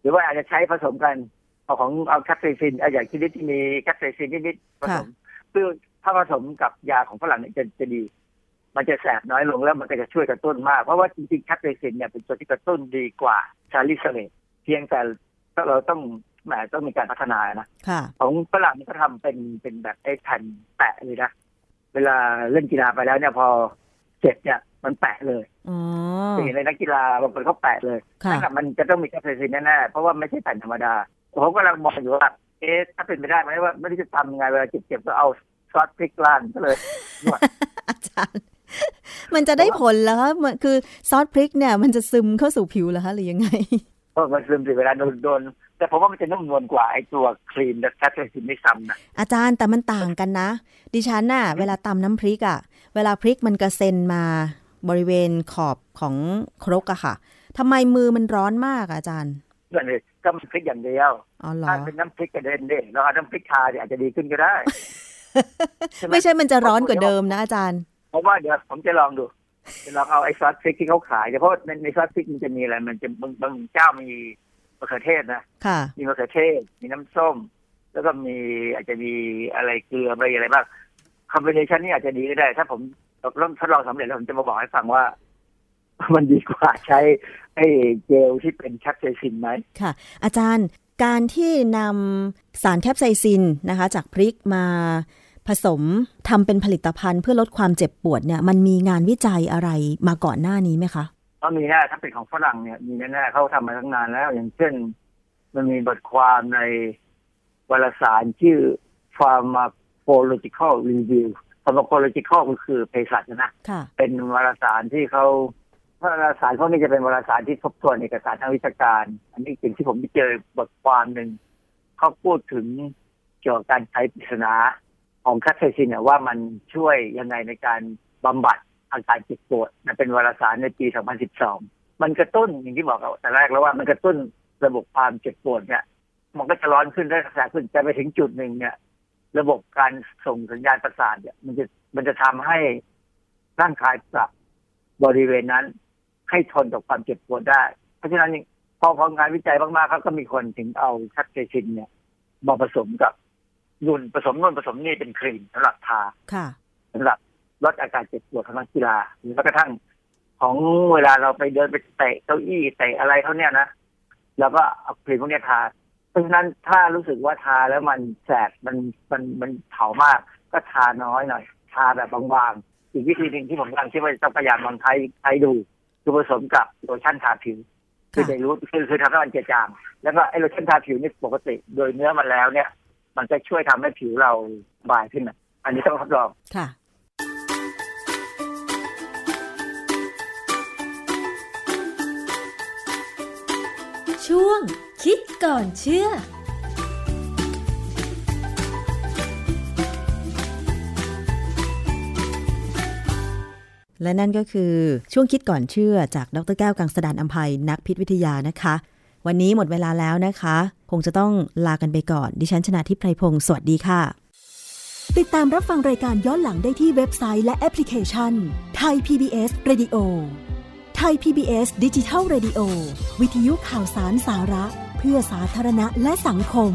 หรือว่าอาจจะใช้ผสมกันเอาของเอาแคปไซซินเอาอย่างชนิดที่มีแคปไซซินนิดๆผสมเพื่อถ้าผสมกับยาของฝรั่งเนี่ยจะจะดี มันจะแสบน้อยลงแล้วมันก็จะช่วยกระตุ้นมาก เพราะว่าจริงๆแคปไซซินเนี่ยเป็นตัวที่กระตุ้นดีกว่า salicylate เพียงแต่ เราต้องแหมต้องมีการพัฒนานะค่ะของฝรั่งนี่ก็ทำเป็นเป็นแบบไอ้แผ่นแปะเลยนะเวลาเล่นกีฬาไปแล้วเนี่ยพอเจ็บเนี่ยมันแปะเลยอ๋อจะเห็นในนักกีฬาบางคนเขาแปะเลยค่ะนั่นน่ะมันจะต้องมีแคปไซซินแน่ๆเพราะว่าไม่ใช่แผ่นธรรมดาผมกำลังมองอยู่ว่าเอ๊ะถ้าเป็นไปได้ไหมว่าไม่รู้จะทำยังไงเวลาเจ็บๆก็เอาซอสพริกล้านก็เลยนวดอาจารย์ มันจะได้ผลแล้วคะมันคือซอสพริกเนี่ย มันจะซึมเข้าสู่ผิวเหรอคะหรือยังไงเพราะมันซึมสิเวลาโดนโดน แต่ผมว่ามันจะนุ่มนวลกว่าไอ้ตัวครีมและแคปไซซินไม่ซ้ำนะอาจารย์แต่มันต่างกันนะ ดิฉันน่ะ เวลาตำน้ำพริกอะ่ะ เวลาพริกมันกระเซ็นมาบริเวณขอบของครกอะค่ะทำไมมือมันร้อนมากอะอาจารย์เพื่อนเลยก็มันพริกอย่างเดียวอ๋อเหรอถ้าเป็นน้ำพริกกระเด็นเด้เราเอาน้ำพริกทาเนี่ยอาจจะดีขึ้นก็ได้ใช่ไหมไม่ใช่มันจะร้อนกว่าเดิมนะอาจารย์ผมว่าเดี๋ยวผมจะลองดูจะ ลองเอาไอ้ซอสพริกที่เขาขายเพราะในในซอสพริกมันจะมีอะไร มันจะบางบางเจ้ามีมะเขือเทศนะค่ะ มีมะเขือเทศ มีน้ำส้ม แล้วก็มีอาจจะมีอะไรเกลืออะไรอะไรบ้าง combination นี่อาจจะดีก็ได้ ถ้าผมเริ่มทดลองสำเร็จแล้วผมจะมาบอกให้ฟังว่ามันดีกว่าใช้ไอ้เจลที่เป็นแคปไซซินไหมค่ะ อาจารย์การที่นำสารแคปไซซินนะคะ จากพริกมา ผสมทำเป็นผลิตภัณฑ์เพื่อลดความเจ็บปวดเนี่ย มันมีงานวิจัยอะไรมาก่อนหน้านี้ไหมคะก็มีแน่ถ้าเป็นของฝรั่งเนี่ยมีแน่ๆเขาทำมาตั้งนานแล้ว อย่างเช่น มันมีบทความในวารสารชื่อ Pharmacological Review Pharmacological ก็คือเภสัชนะค่ะเป็นวารสารที่เขาวารสารพวกนี้จะเป็นวารสารที่ทบทวนเอกสารทางวิชาการ อันนี้สิ่งที่ผมไปเจอบทความหนึ่งเขาพูดถึงเกี่ยวกับการใช้ปริศนา ของแคปไซซินเนี่ยว่ามันช่วยยังไงในการบำบัดอาการเจ็บปวดนะเป็นวารสารในปี 2012 มันกระตุ้นอย่างที่บอกเอาแต่แรกแล้วว่ามันกระตุ้นระบบความเจ็บปวดเนี่ย มันก็จะร้อนขึ้นได้รักษาขึ้นแต่ไปถึงจุดหนึ่งเนี่ย ระบบการส่งสัญญาณประสาทเนี่ย มันจะมันจะทำให้ร่างกายปรับบริเวณนั้น ให้ทนต่อความเจ็บปวดได้ เพราะฉะนั้นพอพองานวิจัยมากๆเขาก็มีคนถึงเอาแคปไซซินเนี่ยมาผสมกับ นุ่นผสมนุ่นผสมนี่เป็นครีมสำหรับทาค่ะสำหรับลดอาการเจ็บปวดของนักกีฬาหรือแม้กระทั่งของเวลาเราไปเดินไปเตะเก้าอี้เตะอะไรเขาเนี่ยนะเราก็เอาครีมพวกเนี้ยทาเพราะฉะนั้นถ้ารู้สึกว่าทาแล้วมันแสบมันมันมันเผามาก ก็ทาน้อยหน่อย ทาแบบบางๆอีกวิธีหนึ่งที่ผมกำลังคิดว่าจะต้องพยายามลองใช้ใช้ดูคือผสมกับโลชั่นทาผิวคือจะรู้คือคือทำให้มันเจือจางแล้วก็ไอ้โลชั่นทาผิวนี่ปกติ โดยเนื้อมันแล้วเนี่ย มันจะช่วยทำให้ผิวเราบายขึ้นนะอันนี้ต้องทดลองค่ะ ช่วงคิดก่อนเชื่อและนั่นก็คือช่วงคิดก่อนเชื่อจากดรแก้วกังสดานอัมภัยนักพิษวิทยานะคะ วันนี้หมดเวลาแล้วนะคะ คงจะต้องลากันไปก่อน ดิฉันชนะทิพไพรพงศ์สวัสดีค่ะ ติดตามรับฟังรายการย้อนหลังได้ที่เว็บไซต์และแอปพลิเคชันไทย PBS Radio ไทย PBS ดิจิทัล Radio วิทยุข่าวสารสาระ เพื่อสาธารณะและสังคม